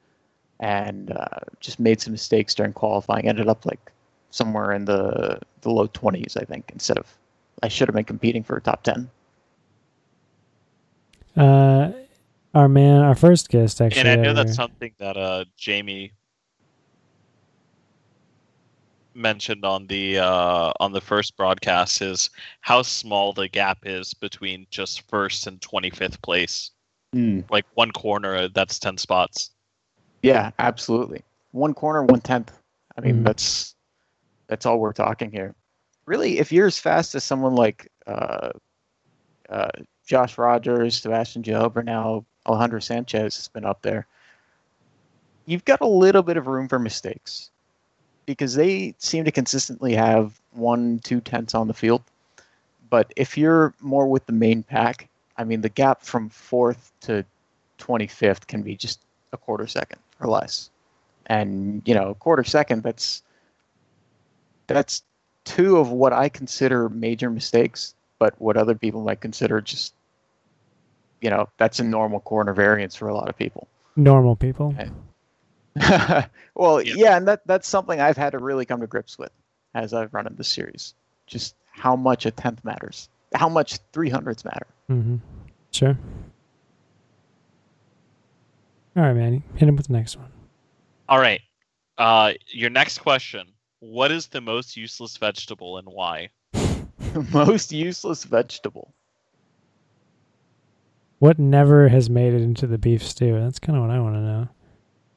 and uh, just made some mistakes during qualifying ended up like somewhere in the the low 20s, I think, instead of I should have been competing for a top 10. Uh, our man, our first guest, actually. and I know ever- that's something that uh, Jamie mentioned on the uh, on the first broadcast is how small the gap is between just first and twenty fifth place. Like one corner, uh, that's ten spots. Yeah, absolutely. One corner, one tenth. I mean, Mhm. that's that's all we're talking here. Really, if you're as fast as someone like uh, uh, Josh Rogers, Sebastian Job, or now Alejandro Sanchez has been up there, you've got a little bit of room for mistakes because they seem to consistently have one, two tenths on the field. But if you're more with the main pack, I mean, the gap from fourth to 25th can be just a quarter second or less. And, you know, a quarter second, that's that's two of what I consider major mistakes, but what other people might consider just you know, that's a normal corner variance for a lot of people. normal people. <laughs> well, Yeah. yeah, and that that's something I've had to really come to grips with as I've run in this series. Just how much a tenth matters. How much three hundreds matter. Mm-hmm. Sure. All right, Manny. Hit him with the next one. All right. Uh, your next question: What is the most useless vegetable and why? <laughs> Most useless vegetable. What never has made it into the beef stew? That's kind of what I want to know.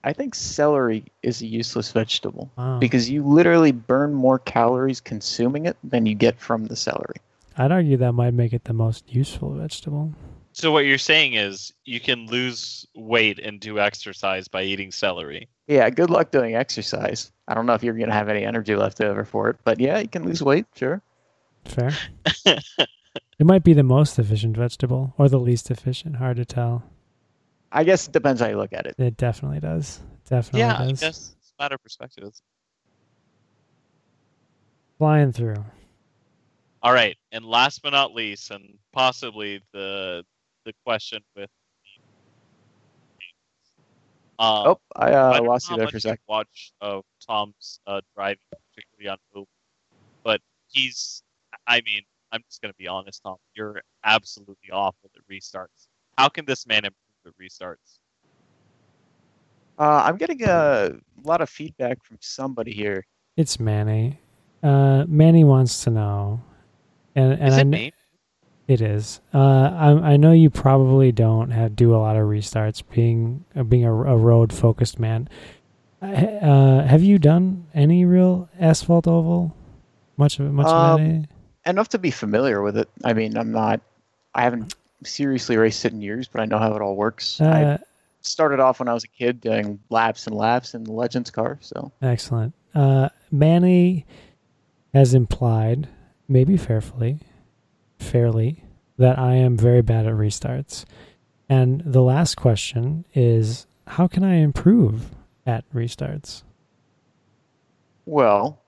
I think celery is a useless vegetable Wow. because you literally burn more calories consuming it than you get from the celery. I'd argue that might make it the most useful vegetable. So what you're saying is you can lose weight and do exercise by eating celery. Yeah, good luck doing exercise. I don't know if you're going to have any energy left over for it, but yeah, you can lose weight, sure. Fair. <laughs> it might be the most efficient vegetable or the least efficient. Hard to tell. I guess it depends how you look at it. It definitely does. Definitely yeah, I does. guess it's a matter of perspective. Flying through. All right, and last but not least, and possibly the the question with. Um, Oh, I I uh, don't lost you there for a you sec. Watch of Tom's uh, driving, particularly on Open, but he's. I mean, I'm just gonna be honest, Tom. You're absolutely awful at the restarts. How can this man improve at restarts? Uh, I'm getting a lot of feedback from somebody here. It's Manny. Uh, Manny wants to know, and and Is I it kn- me? It is. Uh, I I know you probably don't have do a lot of restarts, being uh, being a, a road focused man. Uh, have you done any real asphalt oval? Much of it, much of Um, any? Enough to be familiar with it. I mean, I'm not. I haven't seriously raced it in years, but I know how it all works. I Uh, started off when I was a kid doing laps and laps in the Legends car. So excellent. Uh, Manny has implied, maybe fairly, fairly, that I am very bad at restarts. And the last question is, how can I improve at restarts? Well, i-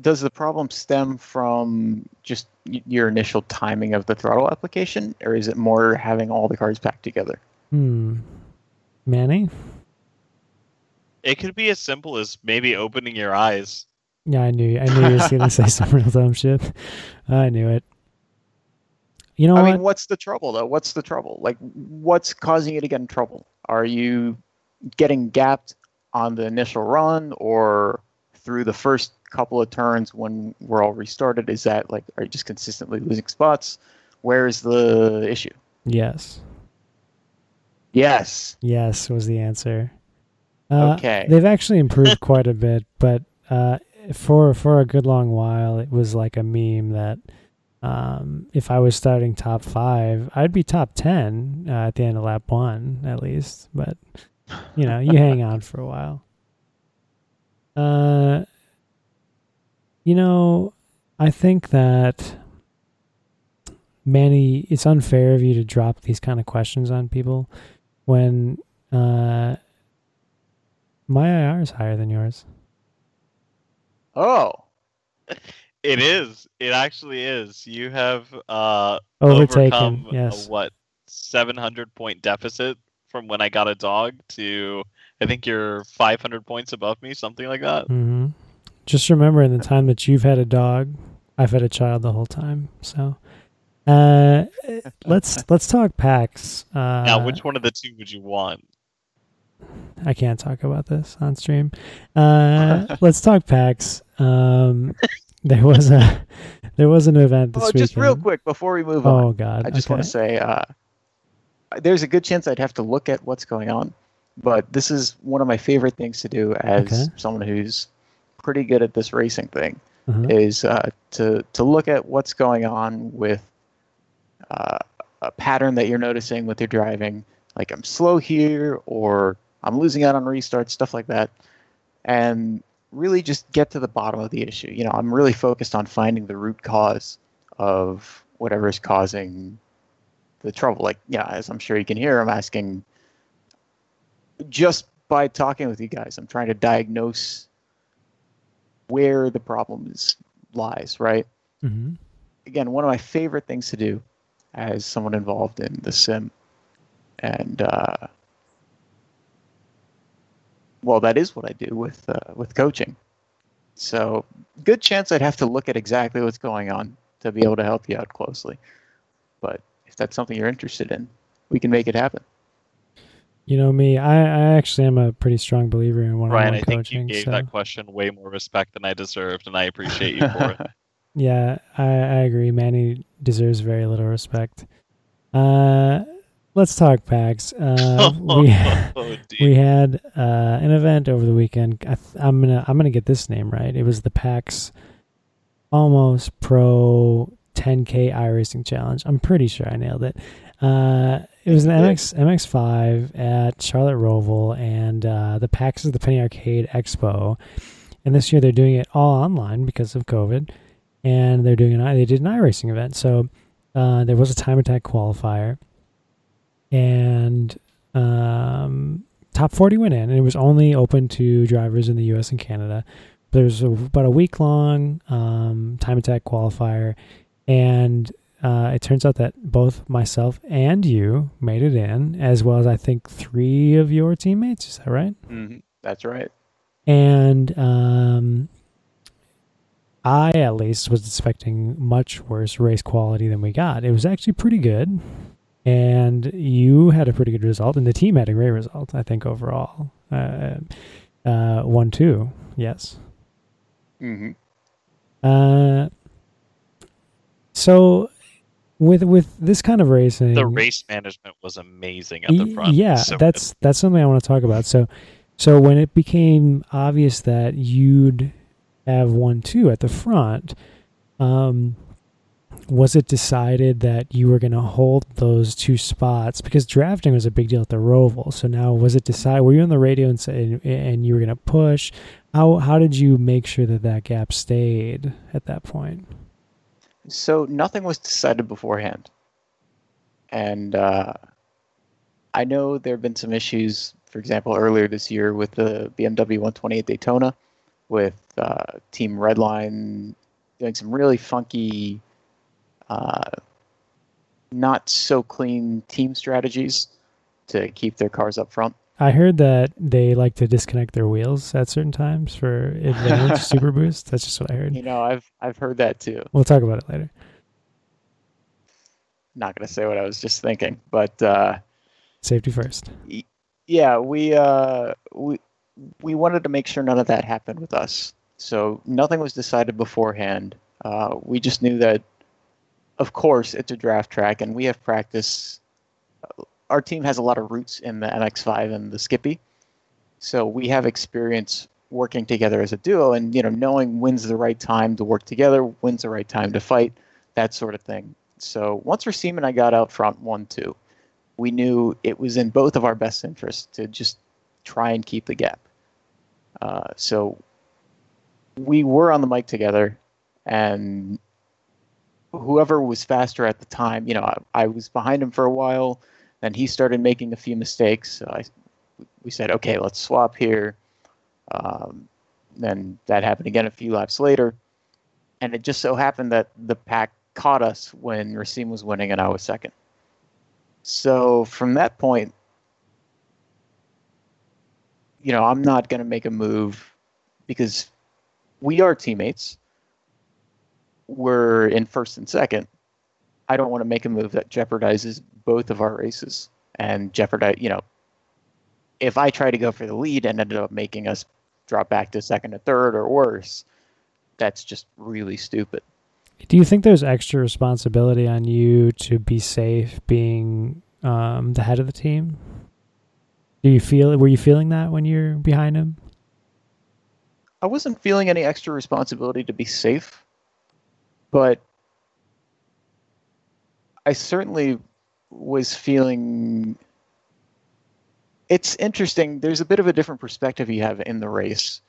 does the problem stem from just your initial timing of the throttle application, or is it more having all the cars packed together? Hmm. Manny? It could be as simple as maybe opening your eyes. Yeah, I knew. I knew you were going to say <laughs> some real dumb shit. I knew it. You know I what? mean, what's the trouble though? What's the trouble? Like, what's causing you to get in trouble? Are you getting gapped on the initial run, or through the first couple of turns when we're all restarted? Is that like, are you just consistently losing spots? Where's the issue? yes. Yes. Yes was the answer. Uh, Okay. They've actually improved <laughs> quite a bit, but uh, for for a good long while, it was like a meme that um, if I was starting top five, I'd be top ten uh, at the end of lap one at least. But you know, you hang <laughs> on for a while. You know, I think that Manny, it's unfair of you to drop these kind of questions on people when uh, my IR is higher than yours. Oh. <laughs> It is. It actually is. You have uh, Overtaken, overcome yes. a, what 700 point deficit from when I got a dog to I think you're 500 points above me, something like that. hmm just remember in the time that you've had a dog, I've had a child the whole time. So, uh, <laughs> let's let's talk packs. Uh, now, which one of the two would you want? I can't talk about this on stream. Uh, <laughs> let's talk packs. Um, there was a there was an event this Oh, weekend. just real quick before we move on, Oh God! I just want to say uh, there's a good chance I'd have to look at what's going on, but this is one of my favorite things to do as Okay. someone who's pretty good at this racing thing Uh-huh. is uh, to to look at what's going on with uh, a pattern that you're noticing with your driving, like I'm slow here or I'm losing out on restarts, stuff like that, and really just get to the bottom of the issue. You know, I'm really focused on finding the root cause of whatever is causing the trouble. Like, yeah, as I'm sure you can hear, I'm asking just by talking with you guys, I'm trying to diagnose where the problem is lies, right? Mhm. Again, one of my favorite things to do as someone involved in the sim. And uh, well, that is what I do with uh, with coaching. So, good chance I'd have to look at exactly what's going on to be able to help you out closely. But if that's something you're interested in, we can make it happen. You know me. I, I actually am a pretty strong believer in one-on-one Ryan, I think coaching. you gave so. that question way more respect than I deserved, and I appreciate you for it. <laughs> Yeah, I, I agree. Manny deserves very little respect. Uh, let's talk packs. Uh, <laughs> we oh, we had uh, an event over the weekend. I th- I'm gonna I'm gonna get this name right. It was the PAX Almost Pro 10K iRacing Challenge. I'm pretty sure I nailed it. It was an. MX MX5 at Charlotte Roval, and uh, the PAX is the Penny Arcade Expo. And this year they're doing it all online because of COVID, and they're doing an they did an iRacing event. So uh, there was a time attack qualifier, and um, top 40 went in, and it was only open to drivers in the U.S. and Canada. There's a, about a week long um, time attack qualifier, and uh, it turns out that both myself and you made it in, as well as I think three of your teammates. Is that right? hmm That's right. And um, I, at least, was expecting much worse race quality than we got. It was actually pretty good. And you had a pretty good result, and the team had a great result, I think, overall. Uh, uh, 1 2, yes. hmm Uh, so, with with this kind of racing, the race management was amazing at the front. Yeah, So that's that's something I want to talk about. So, so when it became obvious that you'd have one two at the front, um, was it decided that you were going to hold those two spots because drafting was a big deal at the Roval? So now, was it decided? Were you on the radio and say, and you were going to push? How how did you make sure that that gap stayed at that point? So nothing was decided beforehand, and uh, I know there have been some issues. For example, earlier this year with the BMW 128 Daytona, with uh, Team Redline doing some really funky, uh, not so clean team strategies to keep their cars up front. I heard that they like to disconnect their wheels at certain times for advantage <laughs> super boost. That's just what I heard. You know, I've I've heard that too. We'll talk about it later. Not gonna say what I was just thinking, but. Uh, Safety first. yeah we uh we we wanted to make sure none of that happened with us so nothing was decided beforehand uh, we just knew that of course it's a draft track and we have practice our team has a lot of roots in the mx5 and the skippy so we have experience working together as a duo and you know knowing when's the right time to work together when's the right time to fight that sort of thing so once Rasim and I got out front one two we knew it was in both of our best interests to just try and keep the gap. Uh, so we were on the mic together, and whoever was faster at the time, you know, I, I was behind him for a while. Then he started making a few mistakes. So I, we said, okay, let's swap here. Um, then that happened again a few laps later, and it just so happened that the pack caught us when Racine was winning and I was second. So from that point, you know, I'm not going to make a move because we are teammates. We're in first and second. I don't want to make a move that jeopardizes both of our races and jeopardize, you know, if I try to go for the lead and ended up making us drop back to second or third or worse, that's just really stupid. Do you think there's extra responsibility on you to be safe being um, the head of the team? Do you feel were you feeling that when you're behind him? I wasn't feeling any extra responsibility to be safe, but I certainly was feeling it's interesting. There's a bit of a different perspective you have in the race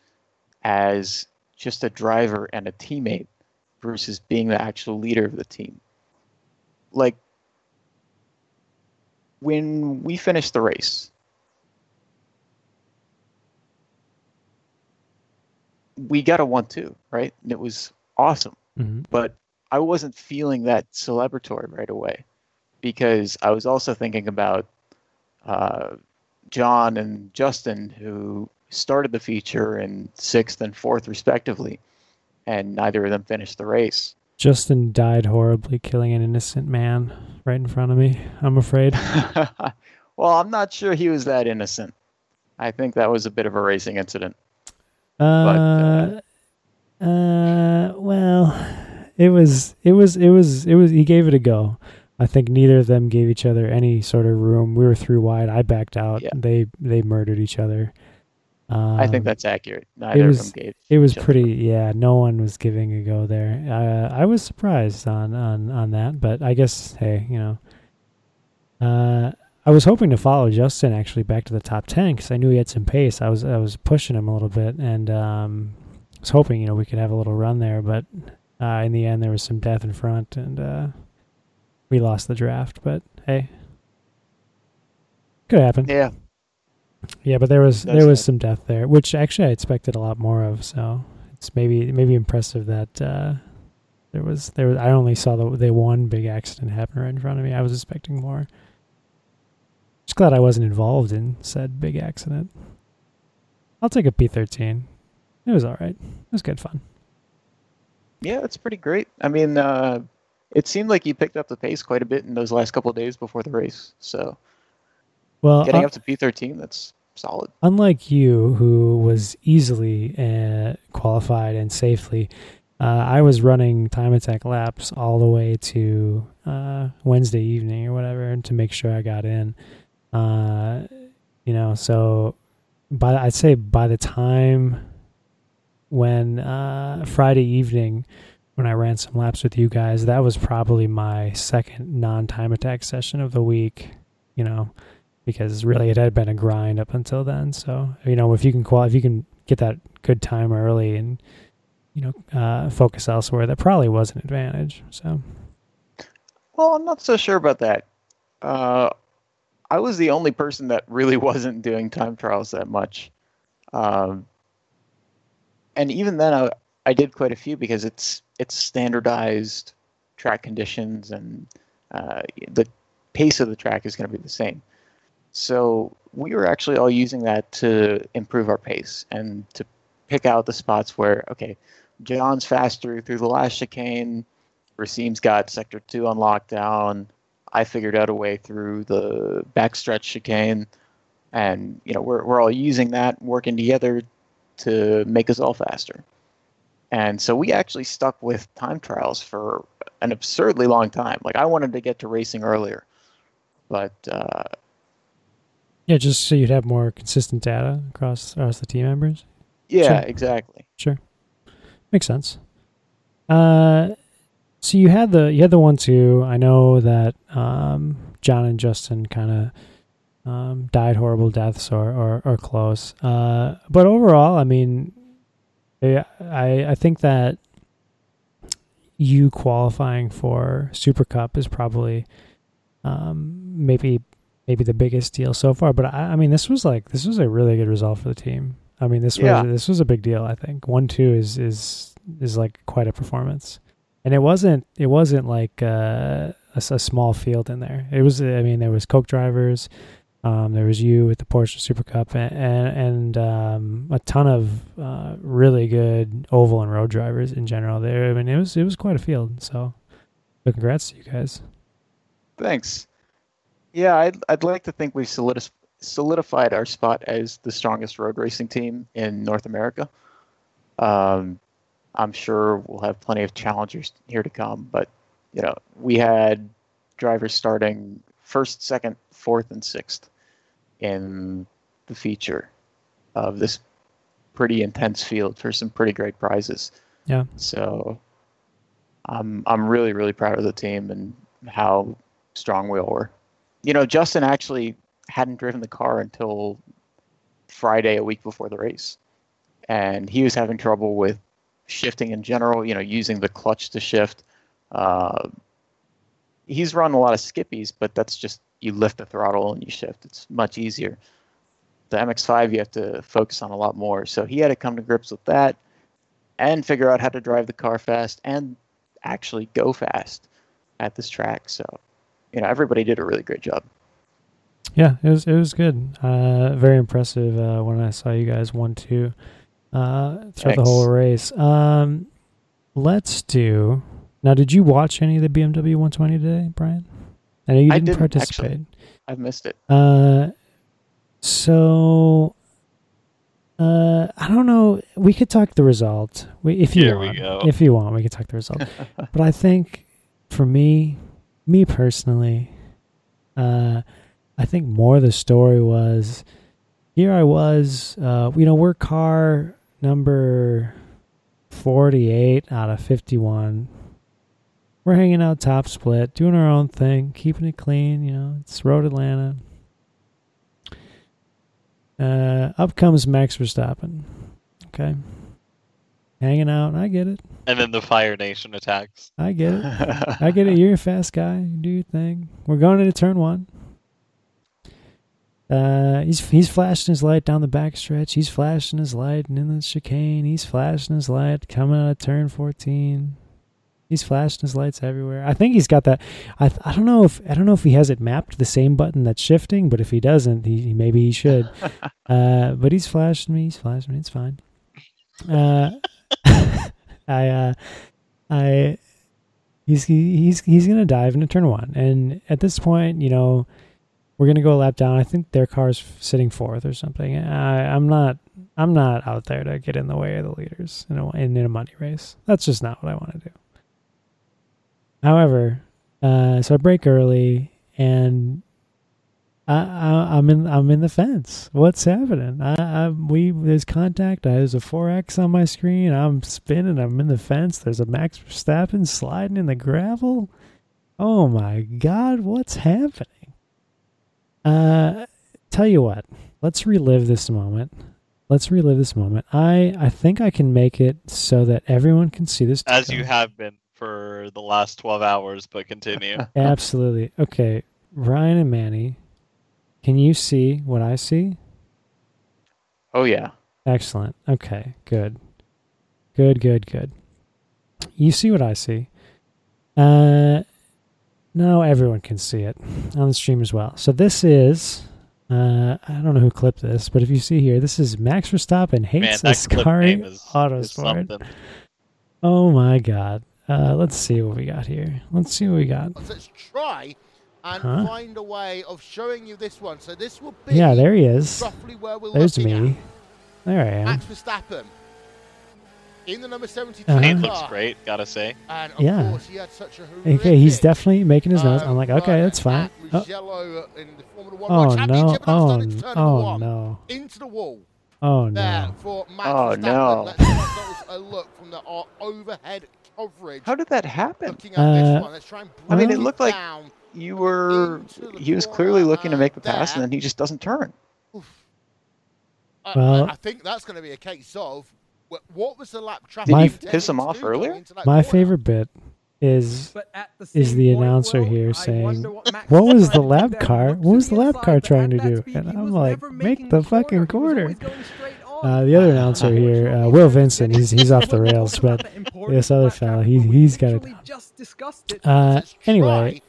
as just a driver and a teammate versus being the actual leader of the team. Like when we finished the race, we got a one-two, right? And it was awesome. Mm-hmm. But I wasn't feeling that celebratory right away because I was also thinking about uh, John and Justin, who started the feature in sixth and fourth, respectively, and neither of them finished the race. Justin died horribly, killing an innocent man right in front of me. I'm afraid. <laughs> <laughs> well, I'm not sure he was that innocent. I think that was a bit of a racing incident. Uh, uh, uh, well, it was, it was, it was, it was. He gave it a go. I think neither of them gave each other any sort of room. We were through wide. I backed out. Yeah. They they murdered each other. Um, I think that's accurate. Neither was- of them gave. it was pretty. room. Yeah, no one was giving a go there. Uh, I was surprised on on on that, but I guess hey, you know, uh, I was hoping to follow Justin actually back to the top ten because I knew he had some pace. I was I was pushing him a little bit, and um, was hoping you know we could have a little run there, but uh, in the end there was some death in front, and uh, we lost the draft. But hey, could happen. Yeah, Yeah, but there was Does there was that. some death there, which actually I expected a lot more of. So it's maybe maybe impressive that uh, there was there was. I only saw the the one big accident happen right in front of me. I was expecting more. Just glad I wasn't involved in said big accident. I'll take a P thirteen. It was all right. It was good fun. Yeah, it's pretty great. I mean, uh, it seemed like you picked up the pace quite a bit in those last couple of days before the race. So Well, getting uh, up to P13, that's solid. unlike you, who was easily uh, qualified and safely, uh, I was running time attack laps all the way to uh, Wednesday evening or whatever to make sure I got in. Uh, you know, so by I'd say by the time when uh, Friday evening when I ran some laps with you guys, that was probably my second non time attack session of the week. You know, because really it had been a grind up until then. So you know, if you can qual, if you can get that good time early and you know uh, focus elsewhere, that probably was an advantage. So Well, I'm not so sure about that. Uh, I was the only person that really <laughs> wasn't doing time trials that much. Um, and even then, I, I did quite a few because it's it's standardized track conditions and uh, the pace of the track is going to be the same. So we were actually all using that to improve our pace and to pick out the spots where okay, John's faster through the last chicane. Racine's got sector two on lockdown. I figured out a way through the backstretch chicane, and you know we're we're all using that, working together to make us all faster. And so we actually stuck with time trials for an absurdly long time. Like I wanted to get to racing earlier, but uh, yeah, just so you'd have more consistent data across across the team members. yeah, Sure. exactly. Sure, makes sense. Uh, so you had the you had the one two. I know that um, John and Justin kind of um, died horrible deaths or or, or close. Uh, but overall, I mean, I I I think that you qualifying for Super Cup is probably um, maybe maybe the biggest deal so far. But I, I mean, this was like this was a really good result for the team. I mean, this Yeah. was this was a big deal. I think one two is is is like quite a performance, and it wasn't it wasn't like uh, a, a small field in there. It was I mean there was Coke drivers, Um, there was you with the Porsche Super Cup and and, and um, a ton of uh, really good oval and road drivers in general. There, I mean, it was it was quite a field. So, but congrats to you guys. Thanks. Yeah, I'd I'd like to think we've solidis- solidified our spot as the strongest road racing team in North America. Um, I'm sure we'll have plenty of challengers here to come, but you know, we had drivers starting first, second, fourth, and sixth in the feature of this pretty intense field for some pretty great prizes. Yeah. So I'm I'm really really proud of the team and how strong we all were. You know, Justin actually hadn't driven the car until Friday, a week before the race, and he was having trouble with shifting in general. You know, using the clutch to shift. Uh, he's run a lot of skippies, but that's just you lift the throttle and you shift. It's much easier. The MX5 you have to focus on a lot more. So he had to come to grips with that and figure out how to drive the car fast and actually go fast at this track. So, you know, everybody did a really great job. Yeah, it was it was good. Uh, very impressive uh, when I saw you guys one two uh, throughout the whole race. Um, let's do now. Did you watch any of the BMW 120 today, Brian? I know you didn't, didn't, actually. participate. I've missed it. Uh, so uh, I don't know. We could talk the result we, if you Here we want. go. If you want, we could talk the result. <laughs> but I think for me, me personally, uh, I think more the story was here. I was, uh, you know, we're car number forty-eight out of fifty-one. We're hanging out top split, doing our own thing, keeping it clean. You know, it's Road Atlanta. Uh, up comes Max Verstappen. Okay. Hanging out. I get it. And then the Fire Nation attacks. I get it. <laughs> I get it. You're a fast guy. You do your thing. We're going into turn one. Uh, he's he's flashing his light down the back stretch. He's flashing his light and in the chicane. He's flashing his light coming out of turn 14. He's flashing his lights everywhere. I think he's got that. I I don't know if I don't know if he has it mapped the same button that's shifting, but if he doesn't, he maybe he should. <laughs> uh, but he's flashing me. He's flashing me. It's fine. Uh, <laughs> I uh, I he's he's he's gonna dive into turn one, and at this point, you know, we're gonna go a lap down. I think their car's sitting fourth or something. I, I'm not I'm not out there to get in the way of the leaders in a in, in a money race. That's just not what I want to do. However, uh, so I break early, and I, I I'm in I'm in the fence. What's happening? I, I we there's contact. I, there's a four X on my screen. I'm spinning. I'm in the fence. There's a Max Verstappen sliding in the gravel. Oh my God! What's happening? Uh, tell you what. Let's relive this moment. Let's relive this moment. I I think I can make it so that everyone can see this. As you have been for the last 12 hours, but continue. <laughs> Absolutely. Okay, Ryan and Manny, can you see what I see? oh yeah. Excellent. Okay, good. Good, good, good. You see what I see. Uh now everyone can see it on the stream as well. So this is uh I don't know who clipped this, but if you see here, this is Max Verstappen Man, hates that clip name Ascari is, is Autosport. something. Oh my god. Uh let's see what we got here. Let's see what we got. Let's try and Huh? find a way of showing you this one. So this will be Yeah, there he is. roughly where we're There's looking me. There I am. Max Verstappen in the number 72 Uh-huh. He looks great, gotta say. And of Yeah. course, he had such a horrific, Okay, he's definitely making his nose. um, I'm like, okay, run that's fine. at Oh, Mugello in the Formula One oh World no! Championship, and now Oh, turn oh one no! into the wall Oh there no! for Max Oh, Verstappen. no. Let's a look from the overhead coverage. How did that happen? Looking at this Uh, one, let's try and I mean, it looked like. You were. He was clearly looking to make the pass, there. and then he just doesn't turn. I- Well- I, I think that's going to be a case of what was the lap traffic? Did you piss him to off do earlier? My favorite bit is the is the announcer well, here saying, what "What was the did lap car? What was the the lap car trying to do?" And I'm like, "Make the fucking corner. He corner." was always going straight on. Uh, the other announcer here, uh, Will Vincent, he's he's off the <laughs> rails, but this other fella, he he's got it. Uh, anyway,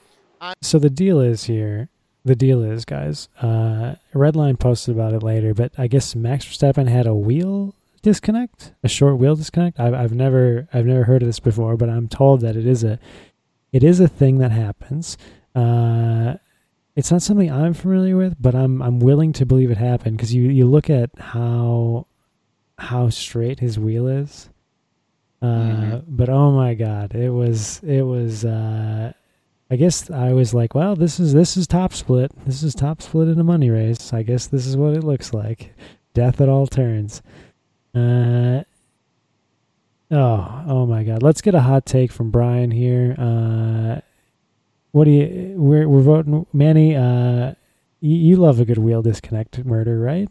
so the deal is here. the deal is, guys. Uh, Redline posted about it later, but I guess Max Verstappen had a wheel disconnect, a short wheel disconnect. I've I've never I've never heard of this before, but I'm told that it is a it is a thing that happens. Uh, it's not something I'm familiar with, but I'm I'm willing to believe it happened because you you look at how how straight his wheel is. Uh, Mhm. But oh my god, it was it was. Uh, I guess I was like, well, this is this is top split. This is top split in a money race. I guess this is what it looks like. Death at all turns. Uh, oh, oh my God! Let's get a hot take from Brian here. Uh, what do you? We're we're voting, Manny. Uh, you, you love a good wheel disconnect murder, right?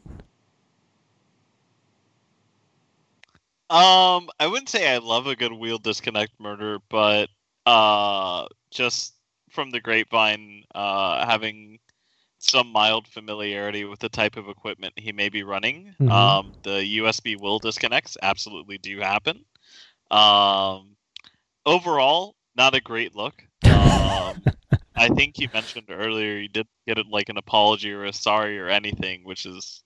Um, I wouldn't say I love a good wheel disconnect murder, but uh, just from the grapevine, uh, having some mild familiarity with the type of equipment he may be running, Mhm. um, the USB wheel disconnects absolutely do happen. Um, overall, not a great look. Um, I think you mentioned earlier you did get it like an apology or a sorry or anything, which is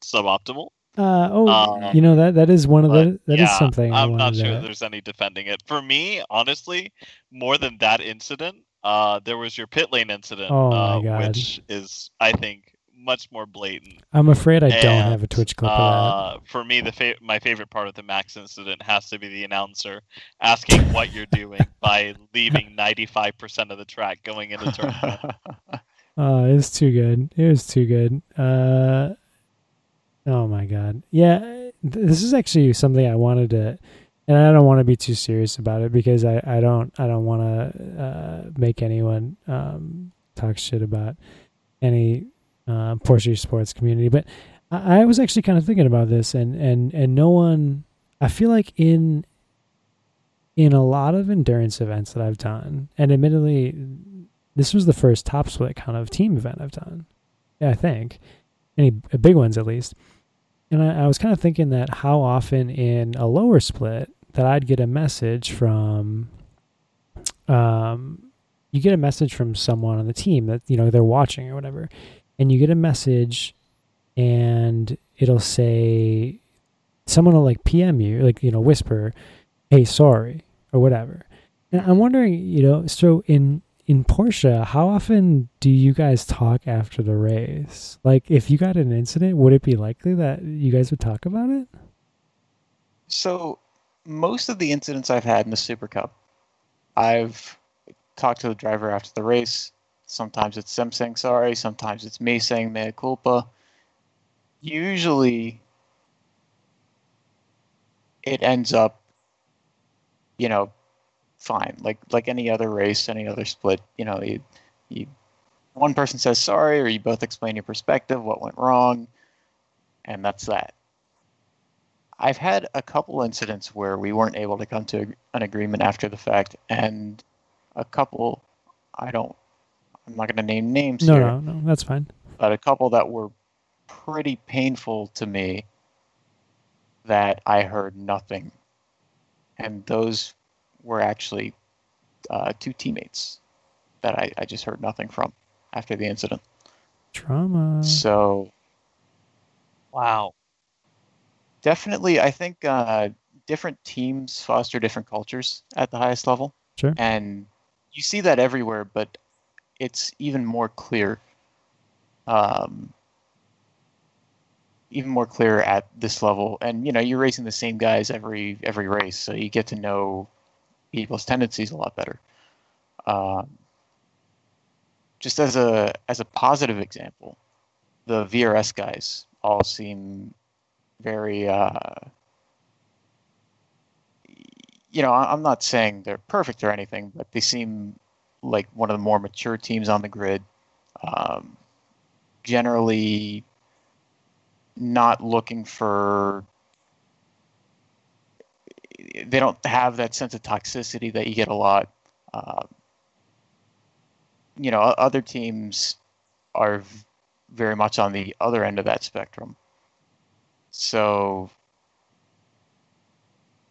suboptimal. Uh, oh, Um, you know that that is one of the that is yeah, something I I'm not sure to. there's any defending it. For me, honestly, more than that incident, uh, there was your pit lane incident, Oh uh, which is, I think, much more blatant. I'm afraid I don't have a Twitch clip of Uh, for me, the fa- my favorite part of the Max incident has to be the announcer asking what you're <laughs> doing by leaving 95% of the track going into turn. <laughs> Oh, it was too good. It was too good. Uh, oh my god. Yeah, th- this is actually something I wanted to, and I don't want to be too serious about it because I, I don't I don't want to uh, make anyone um, talk shit about any uh, Porsche sports community. But I, I was actually kind of thinking about this, and and and no one. I feel like in in a lot of endurance events that I've done, and admittedly, this was the first top split kind of team event I've done. I think any uh, big ones at least. And I, I was kind of thinking that how often in a lower split that I'd get a message from, um, you get a message from someone on the team that you know they're watching or whatever, and you get a message, and it'll say, someone will like PM you, like you know whisper, "Hey, sorry" or whatever. And I'm wondering, you know, so in in Porsche, how often do you guys talk after the race? Like, if you got an incident, would it be likely that you guys would talk about it? So, most of the incidents I've had in the Super Cup, I've talked to the driver after the race. Sometimes it's them saying sorry, sometimes it's me saying mea culpa. Usually, it ends up, you know, fine. Like like any other race, any other split. You know, you you one person says sorry, or you both explain your perspective, what went wrong, and that's that. I've had a couple incidents where we weren't able to come to an agreement after the fact, and a couple, I don't, I'm not going to name names No, here, no, no, that's fine. but a couple that were pretty painful to me that I heard nothing. And those were actually uh, two teammates that I, I just heard nothing from after the incident. Trauma. So Wow. definitely, I think uh, different teams foster different cultures at the highest level. Sure. And you see that everywhere, but it's even more clear. Um, even more clear at this level, and you know you're racing the same guys every every race, so you get to know people's tendencies a lot better. Um, just as a as a positive example, the VRS guys all seem very uh, you know i'm not saying they're perfect or anything but they seem like one of the more mature teams on the grid. Um, generally not looking for they don't have that sense of toxicity that you get a lot. Um, you know other teams are very much on the other end of that spectrum. So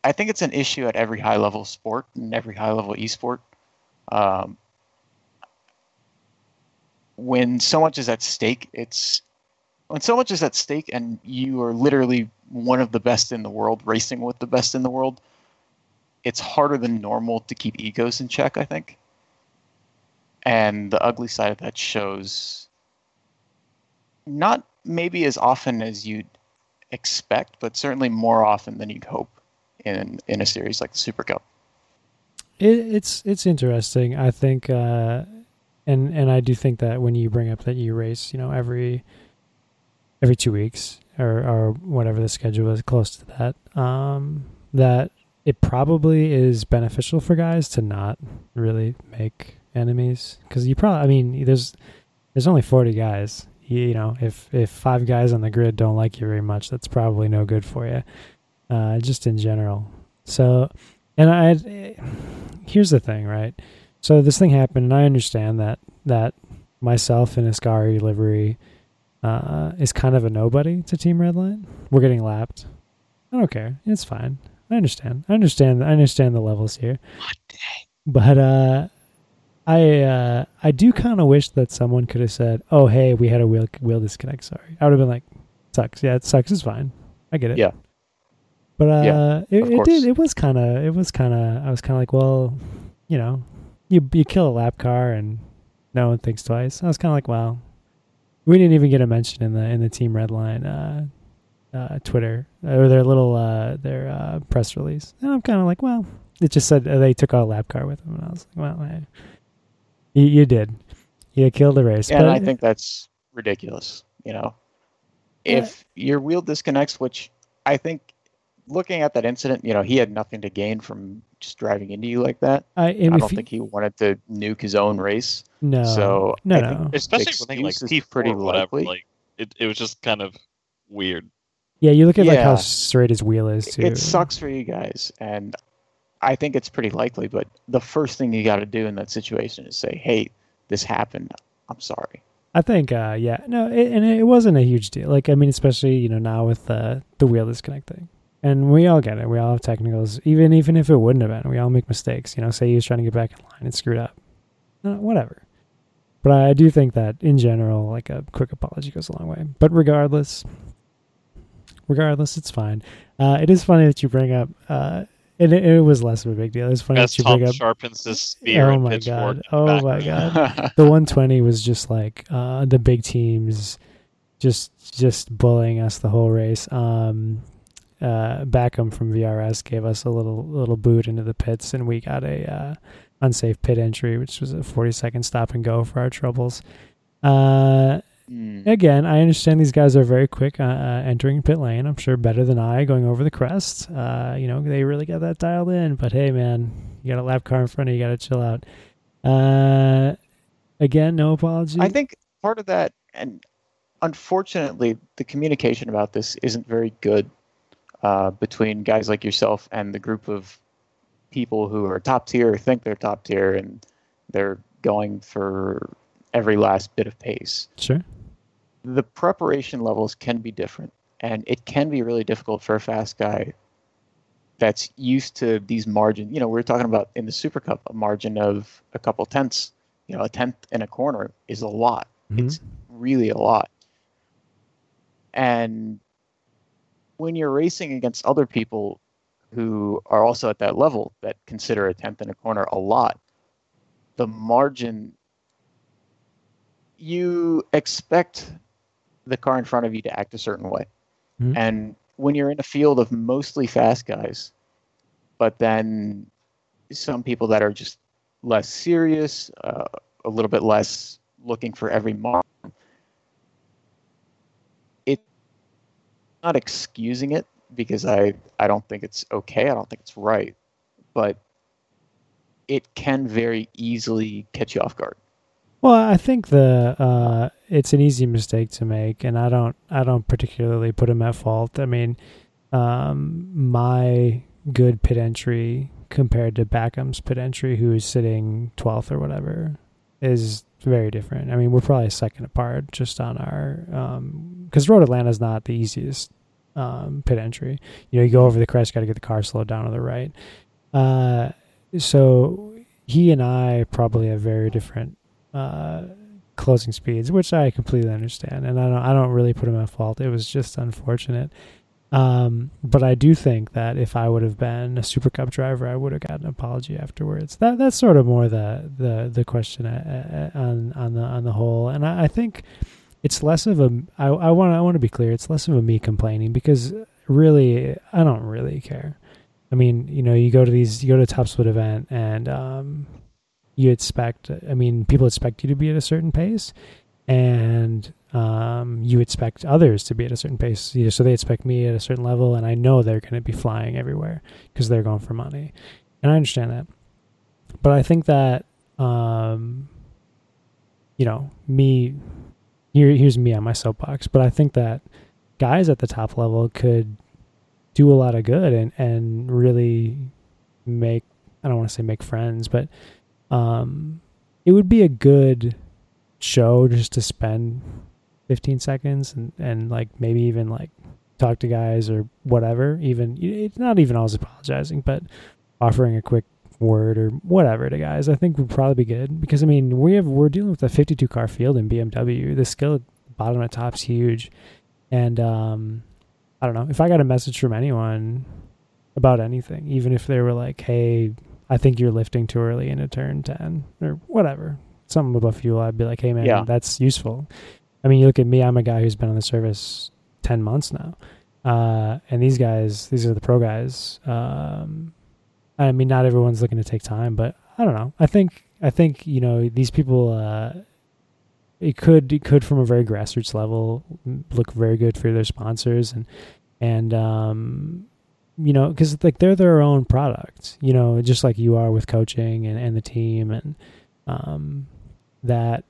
I think it's an issue at every high level sport and every high level esport. Um, when so much is at stake, it's when so much is at stake, and you are literally one of the best in the world, racing with the best in the world. It's harder than normal to keep egos in check, I think. And the ugly side of that shows not maybe as often as you'd expect, but certainly more often than you'd hope in in a series like the Super Cup. It, it's it's interesting. I think, uh, and and I do think that when you bring up that you race, you know, every every two weeks or or whatever the schedule is, close to that, um, that it probably is beneficial for guys to not really make enemies because you probably, I mean, there's there's only forty guys. You, you know, if if five guys on the grid don't like you very much, that's probably no good for you. Uh, just in general. So, and I here's the thing, right? So this thing happened, and I understand that that myself in Ascari livery uh, is kind of a nobody to Team Redline. We're getting lapped. I don't care. It's fine. I understand. I understand. I understand the levels here. But uh, I uh, I do kind of wish that someone could have said, "Oh, hey, we had a wheel wheel disconnect. Sorry." I would have been like, "Sucks. Yeah, it sucks. It's fine. I get it." Yeah. But uh, Yeah, it, it did. It was kind of. It was kind of. I was kind of like, well, you know, you you kill a lap car and no one thinks twice. I was kind of like, well, we didn't even get a mention in the in the team Redline uh, uh, Twitter or their little uh, their uh, press release, and I'm kind of like, well, it just said uh, they took a lap car with them, and I was like, well, you, you did, you killed the race. and but I think that's ridiculous. You know, Yeah. if your wheel disconnects, which I think, looking at that incident, you know, he had nothing to gain from just driving into you like that. I, I don't you- think he wanted to nuke his own race. no, so no, I no. Especially The when like excuse P pretty pretty whatever. likely. Like it, it was just kind of weird. Yeah, you look at like how straight his wheel is too. It sucks for you guys, and I think it's pretty likely. But the first thing you got to do in that situation is say, "Hey, this happened. I'm sorry." I think, uh, yeah, no, it, and it wasn't a huge deal. Like, I mean, especially you know now with the the wheel disconnect thing, and we all get it. We all have technicals, even even if it wouldn't have been, we all make mistakes. You know, say he was trying to get back in line and screwed up, uh, whatever. But I do think that in general, like a quick apology goes a long way. But regardless, regardless, it's fine. Uh, it is funny that you bring up. Uh, and it, it was less of a big deal. It's funny that you Tom bring up sharpens his spear Oh my. God. Oh my God. <laughs> the 120 was just like uh, the big teams just just bullying us the whole race. Um, uh, Backham from VRS gave us a little little boot into the pits, and we got a uh, unsafe pit entry, which was a 40 second stop and go for our troubles. Uh, Hmm. again, I understand these guys are very quick uh, uh, entering pit lane. I'm sure better than I going over the crest. Uh, you know, they really got that dialed in. But hey, man, you got a lap car in front of you. You got to chill out. Uh, again, no apology. I think part of that, and unfortunately, the communication about this isn't very good uh, between guys like yourself and the group of people who are top tier, think they're top tier, and they're going for every last bit of pace. sure. The preparation levels can be different, and it can be really difficult for a fast guy that's used to these margins. You know, we're talking about in the Super Cup, a margin of a couple tenths. You know, a tenth in a corner is a lot. Mhm. It's really a lot. And when you're racing against other people who are also at that level that consider a tenth in a corner a lot, the margin you expect the car in front of you to act a certain way. Mhm. And when you're in a field of mostly fast guys, but then some people that are just less serious, uh, a little bit less looking for every mark, not excusing it because I I don't think it's okay. I don't think it's right, but it can very easily catch you off guard. Well, I think the uh, it's an easy mistake to make, and I don't I don't particularly put him at fault. I mean, um, my good pit entry compared to Backham's pit entry, who is sitting twelfth or whatever, is very different. I mean, we're probably second apart just on our because Road Atlanta is not the easiest um, pit entry. You know, you go over the crest, got to get the car slowed down to the right. Uh, so he and I probably have very different uh, closing speeds, which I completely understand, and I don't I don't really put him at fault. It was just unfortunate. Um, but I do think that if I would have been a Super Cup driver, I would have gotten an apology afterwards. That that's sort of more the the the question uh, uh, on on the on the whole, and I, I think it's less of a I I want I want to be clear. It's less of a me complaining because really I don't really care. I mean, you know, you go to these you go to a top split event and um, you expect I mean, people expect you to be at a certain pace, and um, you expect others to be at a certain pace. You know, so they expect me at a certain level, and I know they're going to be flying everywhere because they're going for money, and I understand that. But I think that, um, you know, me here here's me on my soapbox, but I think that guys at the top level could do a lot of good and and really make I don't want to say make friends, but um, it would be a good show just to spend 15 seconds and, and like maybe even like talk to guys or whatever even it's not even always apologizing but offering a quick word or whatever to guys i think would probably be good because i mean we have we're dealing with a 52 car field in bmw the skill at bottom of top's huge and um i don't know if i got a message from anyone about anything even if they were like hey i think you're lifting too early into turn 10 or whatever something about fuel, I'd be like, hey man, Yeah. that's useful. I mean, you look at me, I'm a guy who's been on the service ten months now, uh, and these guys, these are the pro guys. Um, I mean, not everyone's looking to take time, but I don't know. I think I think you know these people. Uh, it could it could from a very grassroots level look very good for their sponsors and and um, you know because like they're their own product you know just like you are with coaching and, and the team and um, that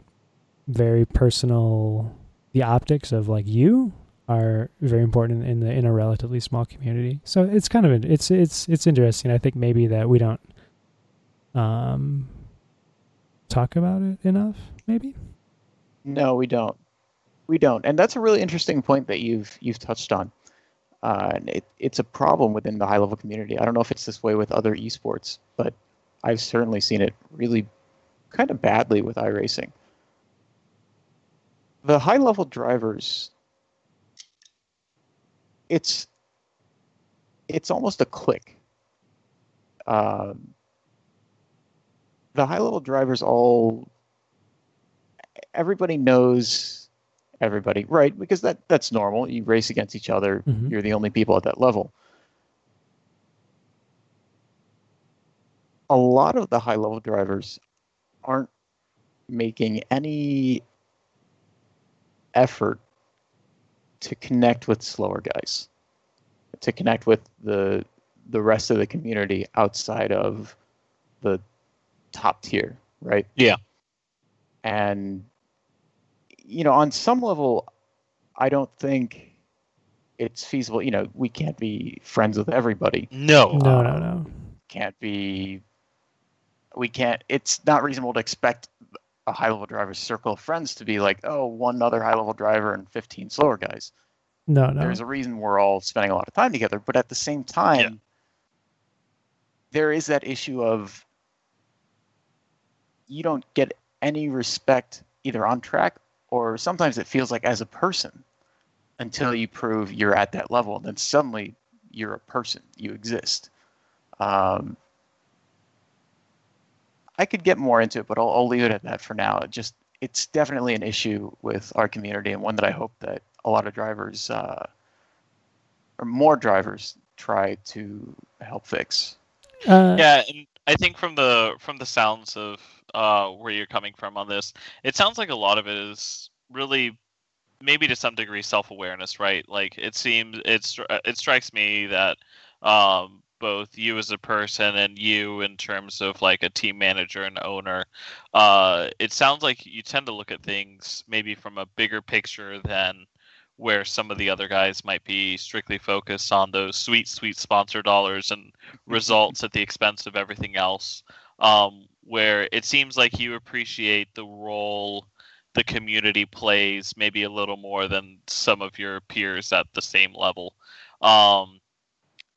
very personal the optics of like you are very important in the in a relatively small community so it's kind of it's it's it's interesting i think maybe that we don't um talk about it enough maybe No, we don't. We don't, and that's a really interesting point that you've you've touched on. Uh, and it, it's a problem within the high level community. I don't know if it's this way with other esports, but I've certainly seen it really kind of badly with iRacing. The high level drivers, it's it's almost a click. Um, the high level drivers all everybody knows everybody, right? Because that that's normal. You race against each other. Mhm. You're the only people at that level. A lot of the high level drivers aren't making any effort to connect with slower guys, to connect with the the rest of the community outside of the top tier, right? Yeah. And you know, on some level, I don't think it's feasible. You know, we can't be friends with everybody. No. no no no Can't be. We can't. It's not reasonable to expect a high level driver's circle of friends to be like, oh, one other high level driver and 15 slower guys. no no There's a reason we're all spending a lot of time together, but at the same time, Yeah. there is that issue of you don't get any respect either on track or sometimes it feels like as a person until you prove you're at that level. And Then suddenly you're a person, you exist. Um, I could get more into it, but I'll, I'll leave it at that for now. It just it's definitely an issue with our community and one that I hope that a lot of drivers uh, or more drivers try to help fix. uh, Yeah, and I think from the from the sounds of uh, where you're coming from on this, it sounds like a lot of it is really maybe to some degree self-awareness, right? Like it seems it's it strikes me that um, both you as a person and you in terms of like a team manager and owner, uh, it sounds like you tend to look at things maybe from a bigger picture than where some of the other guys might be strictly focused on those sweet, sweet sponsor dollars and <laughs> results at the expense of everything else. Um, where it seems like you appreciate the role the community plays maybe a little more than some of your peers at the same level. Um,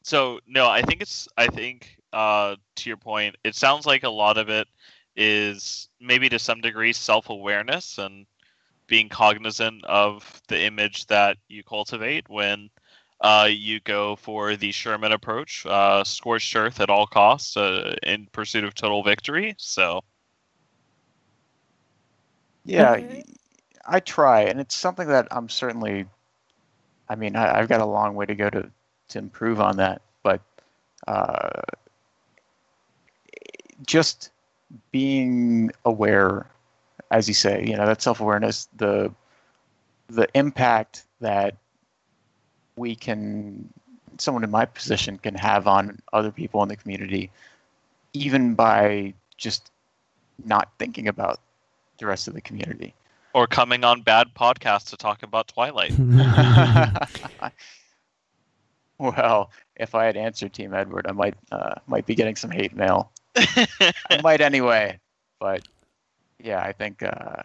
so no, I think it's I think uh, to your point, it sounds like a lot of it is maybe to some degree self-awareness and being cognizant of the image that you cultivate when uh, you go for the Sherman approach, uh, scorched earth at all costs uh, in pursuit of total victory. So, Yeah, Okay. I try, and it's something that I'm certainly. I mean, I, I've got a long way to go to to improve on that, but uh, just being aware, as you say, you know, that self awareness, the the impact that we can, someone in my position can have on other people in the community, even by just not thinking about the rest of the community. or coming on bad podcasts to talk about Twilight. <laughs> <laughs> well, if I had answered Team Edward, I might uh, might be getting some hate mail. I <laughs> might anyway, but yeah, I think uh,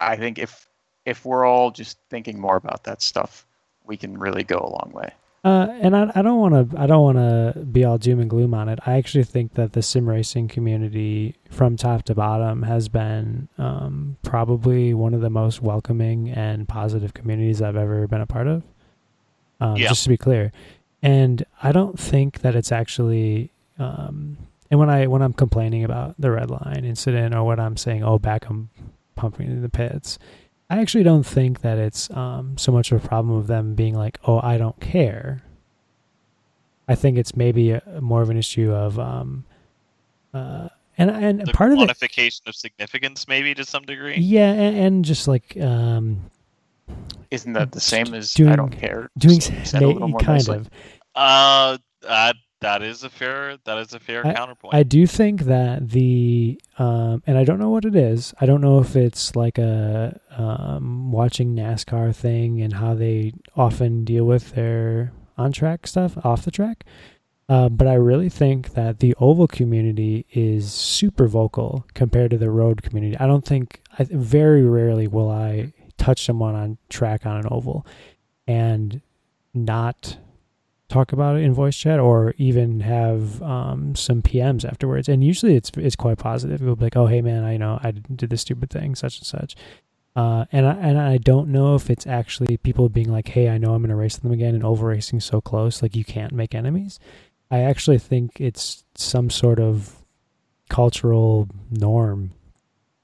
I think if if we're all just thinking more about that stuff, we can really go a long way. Uh, and I, I don't want to I don't want to be all doom and gloom on it. I actually think that the sim racing community, from top to bottom, has been um, probably one of the most welcoming and positive communities I've ever been a part of. Um, Yeah. Just to be clear, and I don't think that it's actually. Um, and when I when I'm complaining about the Redline incident or what I'm saying, oh, Beckham pumping in the pits, I actually don't think that it's um, so much of a problem of them being like, "Oh, I don't care." I think it's maybe a, more of an issue of, um, uh, and and the part of the quantification of significance, maybe to some degree. yeah, and, and just like um, Isn't that the same as Doing- I don't care? doing said a kind nicely. of. Uh, that that is a fair that is a fair I- counterpoint. I do think that the um, and I don't know what it is. I don't know if it's like a um, watching NASCAR thing and how they often deal with their on track stuff off the track. Uh, but I really think that the oval community is super vocal compared to the road community. I don't think I, very rarely will I touch someone on track on an oval and not talk about it in voice chat or even have um, some PMs afterwards. And usually it's it's quite positive. It'll be like, "Oh, hey man, I know I did this stupid thing, such and such." Uh, and I, and I don't know if it's actually people being like, "Hey, I know I'm going to race them again," and over racing so close, like you can't make enemies. I actually think it's some sort of cultural norm,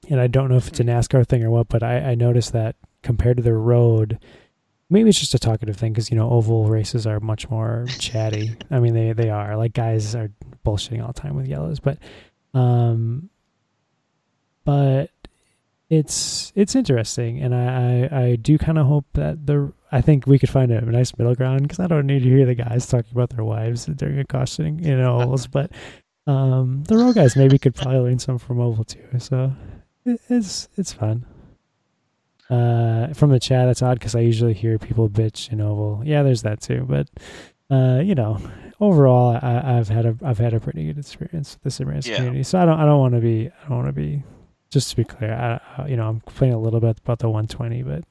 and I don't know if it's a NASCAR thing or what, but I, I noticed that compared to the road, maybe it's just a talkative thing because you know oval races are much more <laughs> chatty. I mean, they they are like guys are bullshitting all the time with yellows, but um, but it's it's interesting, and I I, I do kind of hope that the I think we could find a nice middle ground because I don't need to hear the guys talking about their wives during a cautioning you know <laughs> ovals, but um, the road guys maybe could probably learn some from oval too. So it, it's it's fun. Uh, from the chat, it's odd because I usually hear people bitch in oval. Yeah, there's that too, but uh, you know, overall, I, I've had a I've had a pretty good experience with the sim Yeah. community. So I don't I don't want to be I don't want to be just to be clear. I, I you know I'm complaining a little bit about the 120, but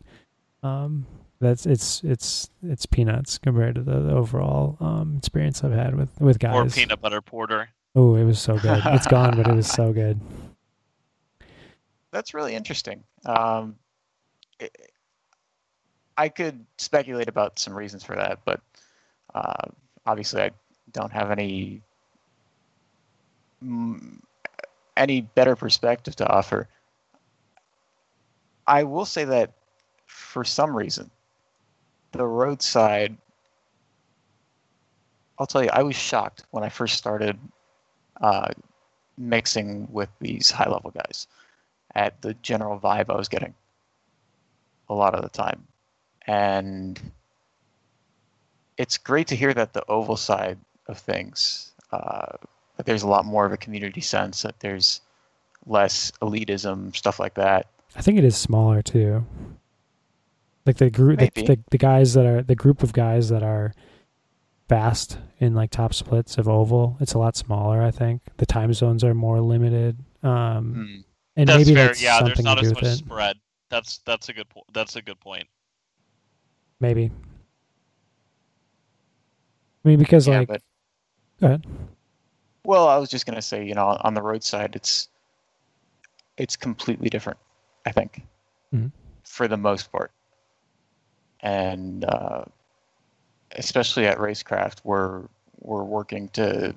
um, that's it's it's it's peanuts compared to the, the overall um experience I've had with with guys. or peanut butter porter. Oh, it was so good. It's gone, but it was <laughs> so good. That's really interesting. Um, i could speculate about some reasons for that, but uh, obviously I don't have any mm, any better perspective to offer. I will say that for some reason, the roadside. I'll tell you, I was shocked when I first started uh, mixing with these high level guys at the general vibe I was getting a lot of the time. And it's great to hear that the oval side of things, uh, that there's a lot more of a community sense, that there's less elitism, stuff like that. I think it is smaller too. Like the group, the, the the guys that are the group of guys that are fast in like top splits of oval. It's a lot smaller. I think the time zones are more limited. Um, and that's maybe fair. that's yeah, there's something not to do as with much it. spread. That's that's a good po- that's a good point. Maybe. I mean, because yeah, like, but go ahead. Well, I was just gonna say, you know, on the road side, it's it's completely different. I think, Mhm. for the most part, and uh, especially at Racecraft, we're we're working to,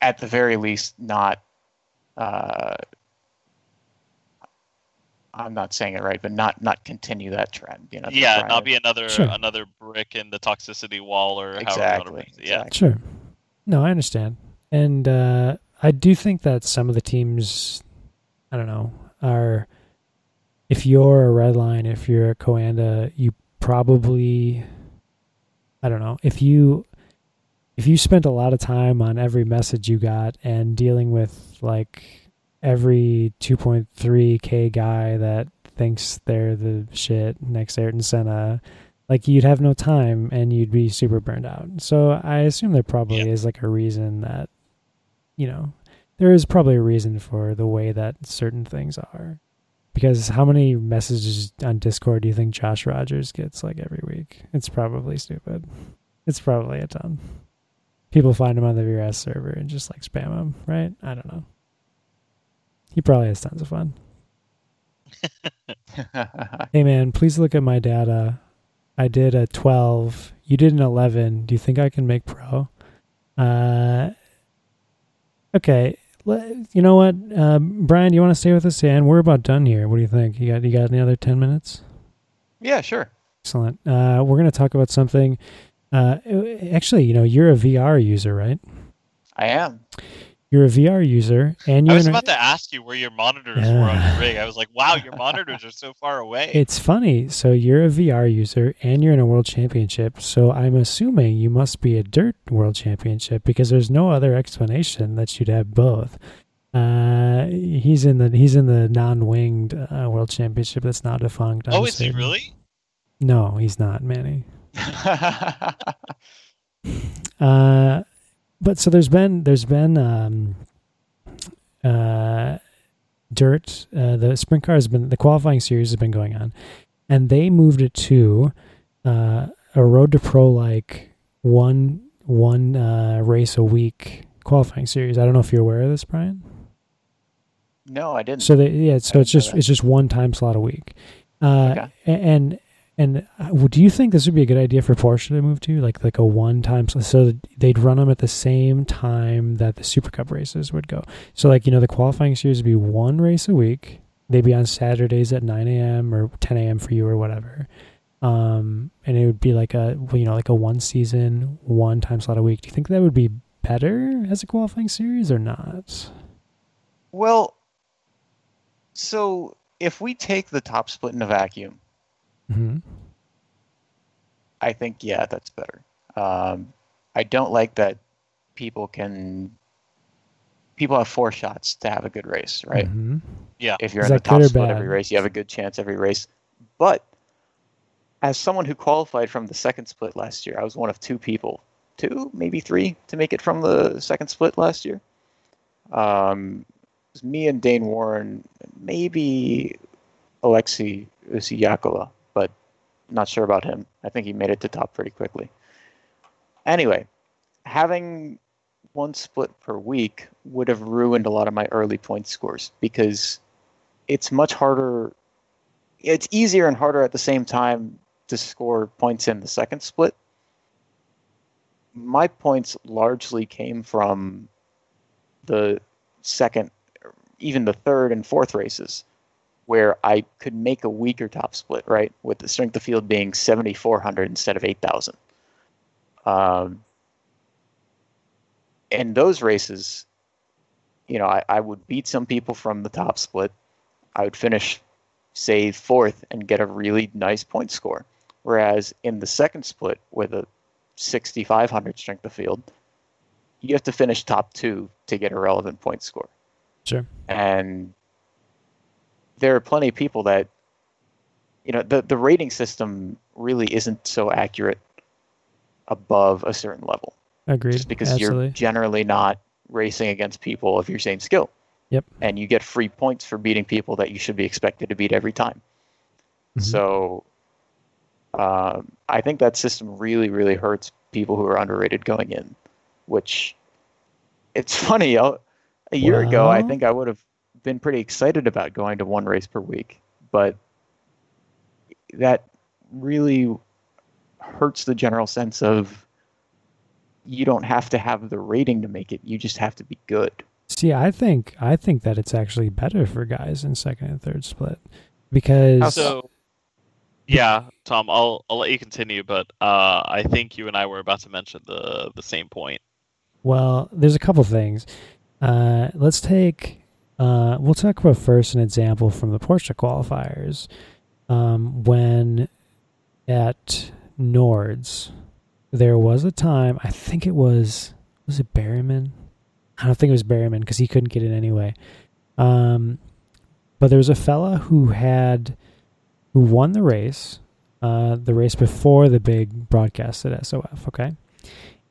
at the very least, not. Uh, I'm not saying it right, but not not continue that trend. You know. yeah, try not to- be another Sure. another brick in the toxicity wall or however you wanna exactly. it. Yeah. exactly. Sure. No, I understand. And uh, I do think that some of the teams, I don't know, are. If you're a Redline, if you're a Coanda, you probably, I don't know, if you, if you spent a lot of time on every message you got and dealing with like every 2.3k guy that thinks they're the shit next to Ayrton Senna, like you'd have no time and you'd be super burned out. So I assume there probably is like a reason that, you know, there is probably a reason for the way that certain things are. Because how many messages on Discord do you think Josh Rogers gets like every week? It's probably stupid. It's probably a ton. People find him on the VRS server and just like spam him, right? I don't know. He probably has tons of fun. <laughs> Hey man, please look at my data. I did a 12. You did an 11. Do you think I can make pro? Uh, okay. You know what, uh, Brian? You want to stay with us, and we're about done here. What do you think? You got you got another 10 minutes? yeah, sure. Excellent. Uh, we're going to talk about something. Uh, actually, you know, you're a VR user, right? I am. You're a VR user, and I you're was about to ask you where your monitors were on Yeah. your rig. I was like, wow, your monitors are so far away. It's funny. So you're a VR user and you're in a world championship. So I'm assuming you must be a dirt world championship because there's no other explanation that you'd have both. Uh, he's in the he's in the non-winged uh, world championship that's not defunct. Oh, is he really? No, he's not, Manny. <laughs> Uh, but so there's been there's been um, uh, dirt. Uh, the sprint car has been the qualifying series has been going on, and they moved it to uh, a road to pro like one one uh, race a week qualifying series. I don't know if you're aware of this, Brian. no, I didn't. So they yeah, so it's just it's just one time slot a week. Uh, Okay. And and uh, do you think this would be a good idea for Porsche to move to like like a one time? So they'd run them at the same time that the Super Cup races would go. So like you know the qualifying series would be one race a week. They'd be on Saturdays at nine a.m. or ten a.m. for you or whatever. Um, and it would be like a you know like a one season one time slot a week. Do you think that would be better as a qualifying series or not? well, so if we take the top split in a vacuum, hmm I think yeah, that's better. Um, I don't like that people can people have four shots to have a good race, right? hmm Yeah. If you're Is in the top good or split bad? every race, you have a good chance every race. But as someone who qualified from the second split last year, I was one of two people, two, maybe three, to make it from the second split last year. Um, it was me and Dane Warren, maybe Alexei Usiakova, but not sure about him. I think he made it to top pretty quickly. Anyway, having one split per week would have ruined a lot of my early point scores because it's much harder. It's easier and harder at the same time to score points in the second split. My points largely came from the second, even the third and fourth races, where I could make a weaker top split, right? With the strength of field being 7,400 instead of 8,000. Um, in those races, you know, I, I would beat some people from the top split. I would finish, say, fourth and get a really nice point score. Whereas in the second split with a 6,500 strength of field, you have to finish top two to get a relevant point score. Sure. And there are plenty of people that, you know, the, the rating system really isn't so accurate above a certain level Agreed. just because Absolutely. you're generally not racing against people of your same skill. Yep. And you get free points for beating people that you should be expected to beat every time. Mhm. So um, I think that system really, really hurts people who are underrated going in. which it's <laughs> funny. uh, A year ago, I think I would have been pretty excited about going to one race per week, but that really hurts the general sense of you don't have to have the rating to make it. You just have to be good. See, I think I think that it's actually better for guys in second and third split because so? So, yeah, Tom, I'll I'll let you continue, but uh, I think you and I were about to mention the the same point. Well, there's a couple things. Uh, let's take. Uh, we'll talk about first an example from the Porsche qualifiers. Um, when at Nords, there was a time. I think it was was it Berryman. I don't think it was Berryman because he couldn't get in anyway. Um, but there was a fella who had who won the race, uh, the race before the big broadcast at SOF. Okay,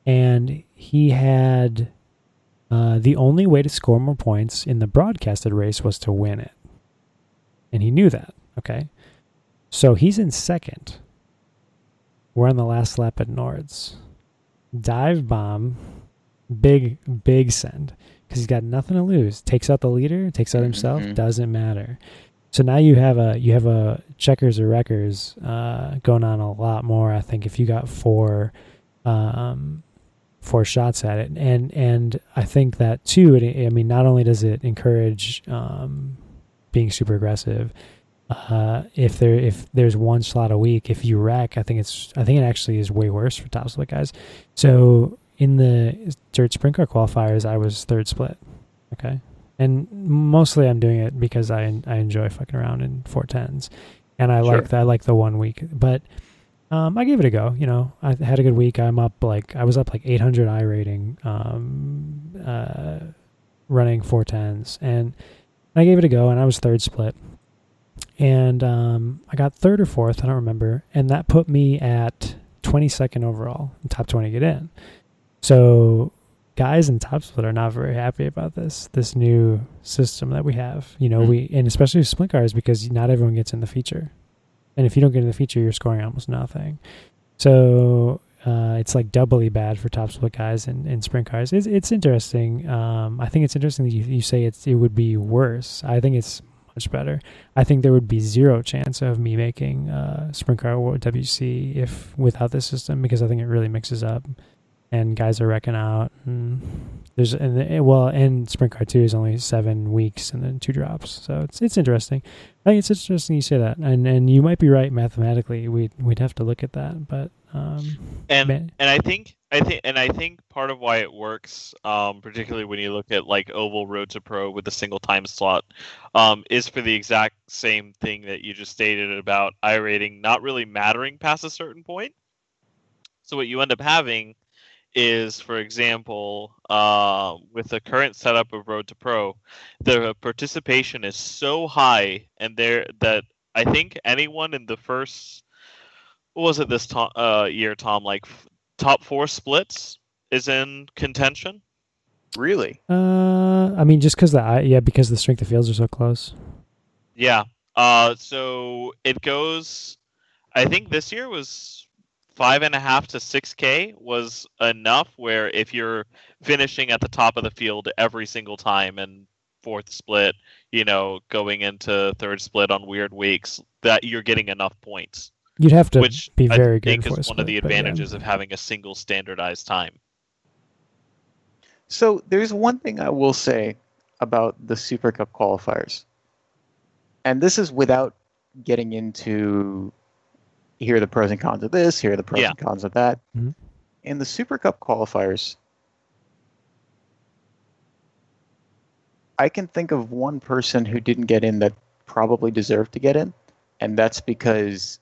and he had uh, the only way to score more points in the broadcasted race was to win it, and he knew that. Okay, so he's in second. We're on the last lap at Nords. Dive bomb, big big send because he's got nothing to lose. Takes out the leader, takes out himself. Mhm. Doesn't matter. So now you have a you have a checkers or wreckers uh, going on a lot more. I think if you got four um, four shots at it, and and I think that too. It, I mean, not only does it encourage um, being super aggressive. Uh, if there if there's one slot a week, if you wreck, I think it's I think it actually is way worse for top split guys. So in the dirt sprint car qualifiers, I was third split. Okay, and mostly I'm doing it because I I enjoy fucking around in 410s, and I Sure. like the, I like the one week, but um, I gave it a go. You know, I had a good week. I'm up like I was up like 800 iRating, um, uh, running 410s, and I gave it a go, and I was third split, and um, I got third or fourth. I don't remember, and that put me at 22nd overall, top 20 get in. So guys in top split are not very happy about this this new system that we have. You know, Mm. we and especially with sprint cars because not everyone gets in the feature, and if you don't get in the feature, you're scoring almost nothing. So uh, it's like doubly bad for top split guys in, in sprint cars. It's it's interesting. Um, I think it's interesting that you, you say it's it would be worse. I think it's much better. I think there would be zero chance of me making uh, sprint car WC if without this system because I think it really mixes up and guys are wrecking out. And there's and the- well, and sprint car two is only seven weeks and then two drops, so it's it's interesting. I think it's interesting you say that, and and you might be right mathematically. We we'd have to look at that, but um, and man- and I think I think and I think part of why it works, um, particularly when you look at like Oval Road to Pro with a single time slot, um, is for the exact same thing that you just stated about iRating not really mattering past a certain point. So what you end up having is, for example, uh, with the current setup of Road to Pro, the participation is so high, and there that I think anyone in the first what was it this to- uh, year, Tom? Like f- top four splits is in contention. Really? uh, I mean, just because the I- yeah, because the strength of fields are so close. Yeah. Uh, so it goes. I think this year was five and a half to six k was enough. Where if you're finishing at the top of the field every single time and fourth split, you know, going into third split on weird weeks, that you're getting enough points. You'd have to which be I very good think for is a one of the split, but yeah. advantages of having a single standardized time. So there's one thing I will say about the Super Cup qualifiers, and this is without getting into here are the pros and cons of this, here are the pros Yeah. and cons of that. Mhm. In the Super Cup qualifiers, I can think of one person who didn't get in that probably deserved to get in, and that's because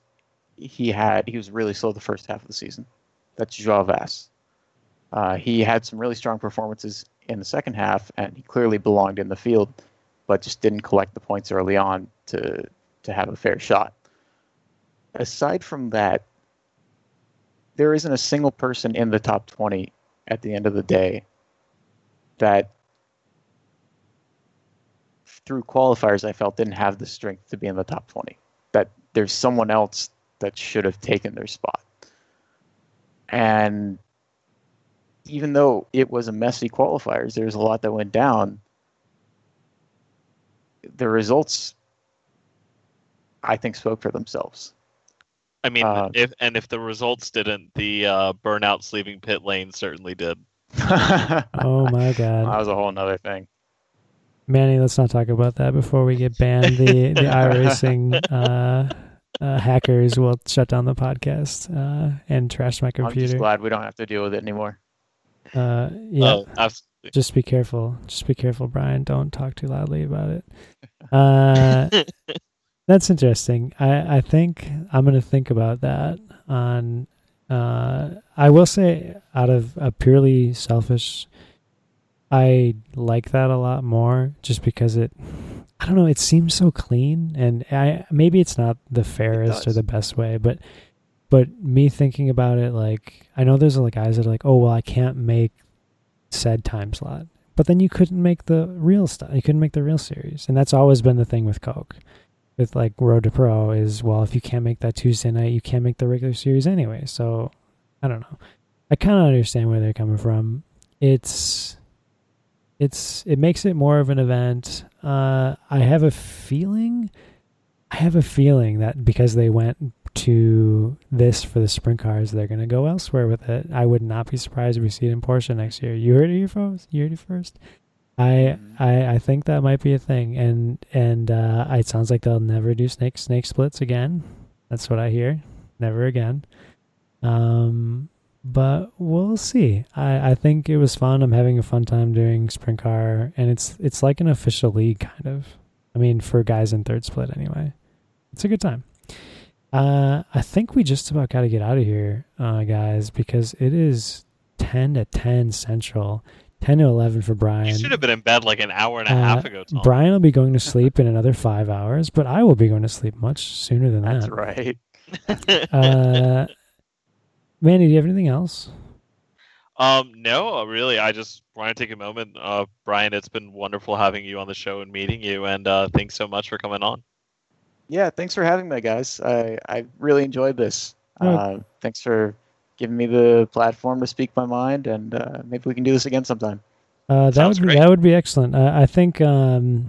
he had he was really slow the first half of the season. That's Joao Vass. Uh, he had some really strong performances in the second half, and he clearly belonged in the field, but just didn't collect the points early on to to have a fair shot. Aside from that, there isn't a single person in the top 20 at the end of the day that through qualifiers I felt didn't have the strength to be in the top 20. That there's someone else that should have taken their spot. And even though it was a messy qualifiers, there's a lot that went down. The results, I think, spoke for themselves. I mean, Uh, if and if the results didn't, the uh, burnouts leaving pit lane certainly did. <laughs> Oh my god. That was a whole nother thing. Manny, let's not talk about that before we get banned. The the <laughs> iRacing uh, uh, hackers will shut down the podcast uh, and trash my I'm just computer. glad we don't have to deal with it anymore. Uh, yeah, Oh, absolutely. just be careful. Just be careful, Brian. Don't talk too loudly about it. <laughs> Uh, that's interesting. I, I think I'm going to think about that. On, uh, I will say, out of a purely selfish, I like that a lot more, just because it. I don't know. It seems so clean, and I maybe it's not the fairest or the best way, but but me thinking about it, like I know there's like guys that are like, oh well, I can't make said time slot, but then you couldn't make the real stuff. You couldn't make the real series, and that's always been the thing with Coke, with like Road to Pro is well, if you can't make that Tuesday night, you can't make the regular series anyway. So I don't know. I kind of understand where they're coming from. It's it's it makes it more of an event. Uh, I have a feeling, I have a feeling that because they went to this for the sprint cars, they're gonna go elsewhere with it. I would not be surprised if we see it in Porsche next year. You heard it here. You heard it first. I I I think that might be a thing, and and uh, it sounds like they'll never do snake snake splits again. That's what I hear. Never again. Um, but we'll see. I, I think it was fun. I'm having a fun time doing sprint car, and it's it's like an official league kind of. I mean, for guys in third split anyway, it's a good time. Uh, I think we just about got to get out of here, uh, guys, because it is ten to ten central, ten to eleven for Brian. You should have been in bed like an hour and a Uh, half ago, Tom. Brian will be going to sleep in another five hours, but I will be going to sleep much sooner than That's that. right. <laughs> Uh, Manny, do you have anything else? Um, no, uh, really. I just want to take a moment. Uh, Brian, it's been wonderful having you on the show and meeting you, and uh, thanks so much for coming on. Yeah, thanks for having me, guys. I, I really enjoyed this. Oh. Uh, thanks for giving me the platform to speak my mind, and uh, maybe we can do this again sometime. Uh, that Sounds would be, great. that would be excellent. Uh, I think um,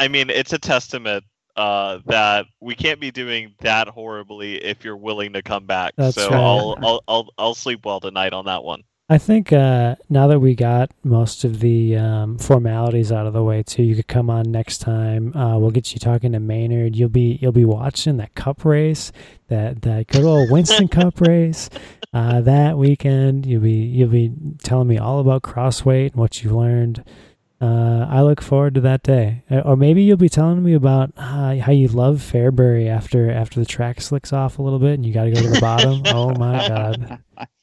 I mean, it's a testament uh, that we can't be doing that horribly if you're willing to come back. That's so right. I'll, I'll I'll I'll sleep well tonight on that one. I think uh, now that we got most of the um, formalities out of the way, too, you could come on next time. Uh, we'll get you talking to Maynard. You'll be you'll be watching that Cup race, that that good old Winston Cup race. Uh, that weekend, you'll be you'll be telling me all about crossweight and what you've learned. Uh, I look forward to that day, Uh, or maybe you'll be telling me about uh, how you love Fairbury after after the track slicks off a little bit and you got to go to the bottom. oh my god! <laughs>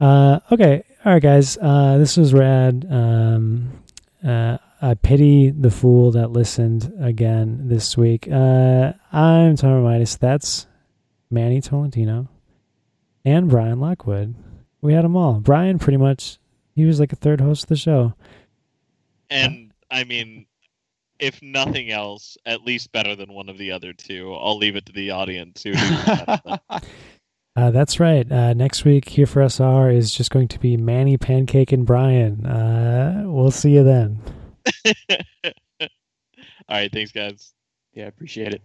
Uh, okay, all right, guys. Uh, this was rad. Um, uh, I pity the fool that listened again this week. Uh, I'm Tom Midas. That's Manny Tolentino and Brian Lockwood. We had them all. Brian, pretty much, he was like a third host of the show. And I mean, if nothing else, at least better than one of the other two. I'll leave it to the audience. <laughs> Uh, that's right. Uh, next week here for SR is just going to be Manny, Pancake, and Brian. Uh, we'll see you then. <laughs> All right, thanks, guys. yeah, I appreciate it.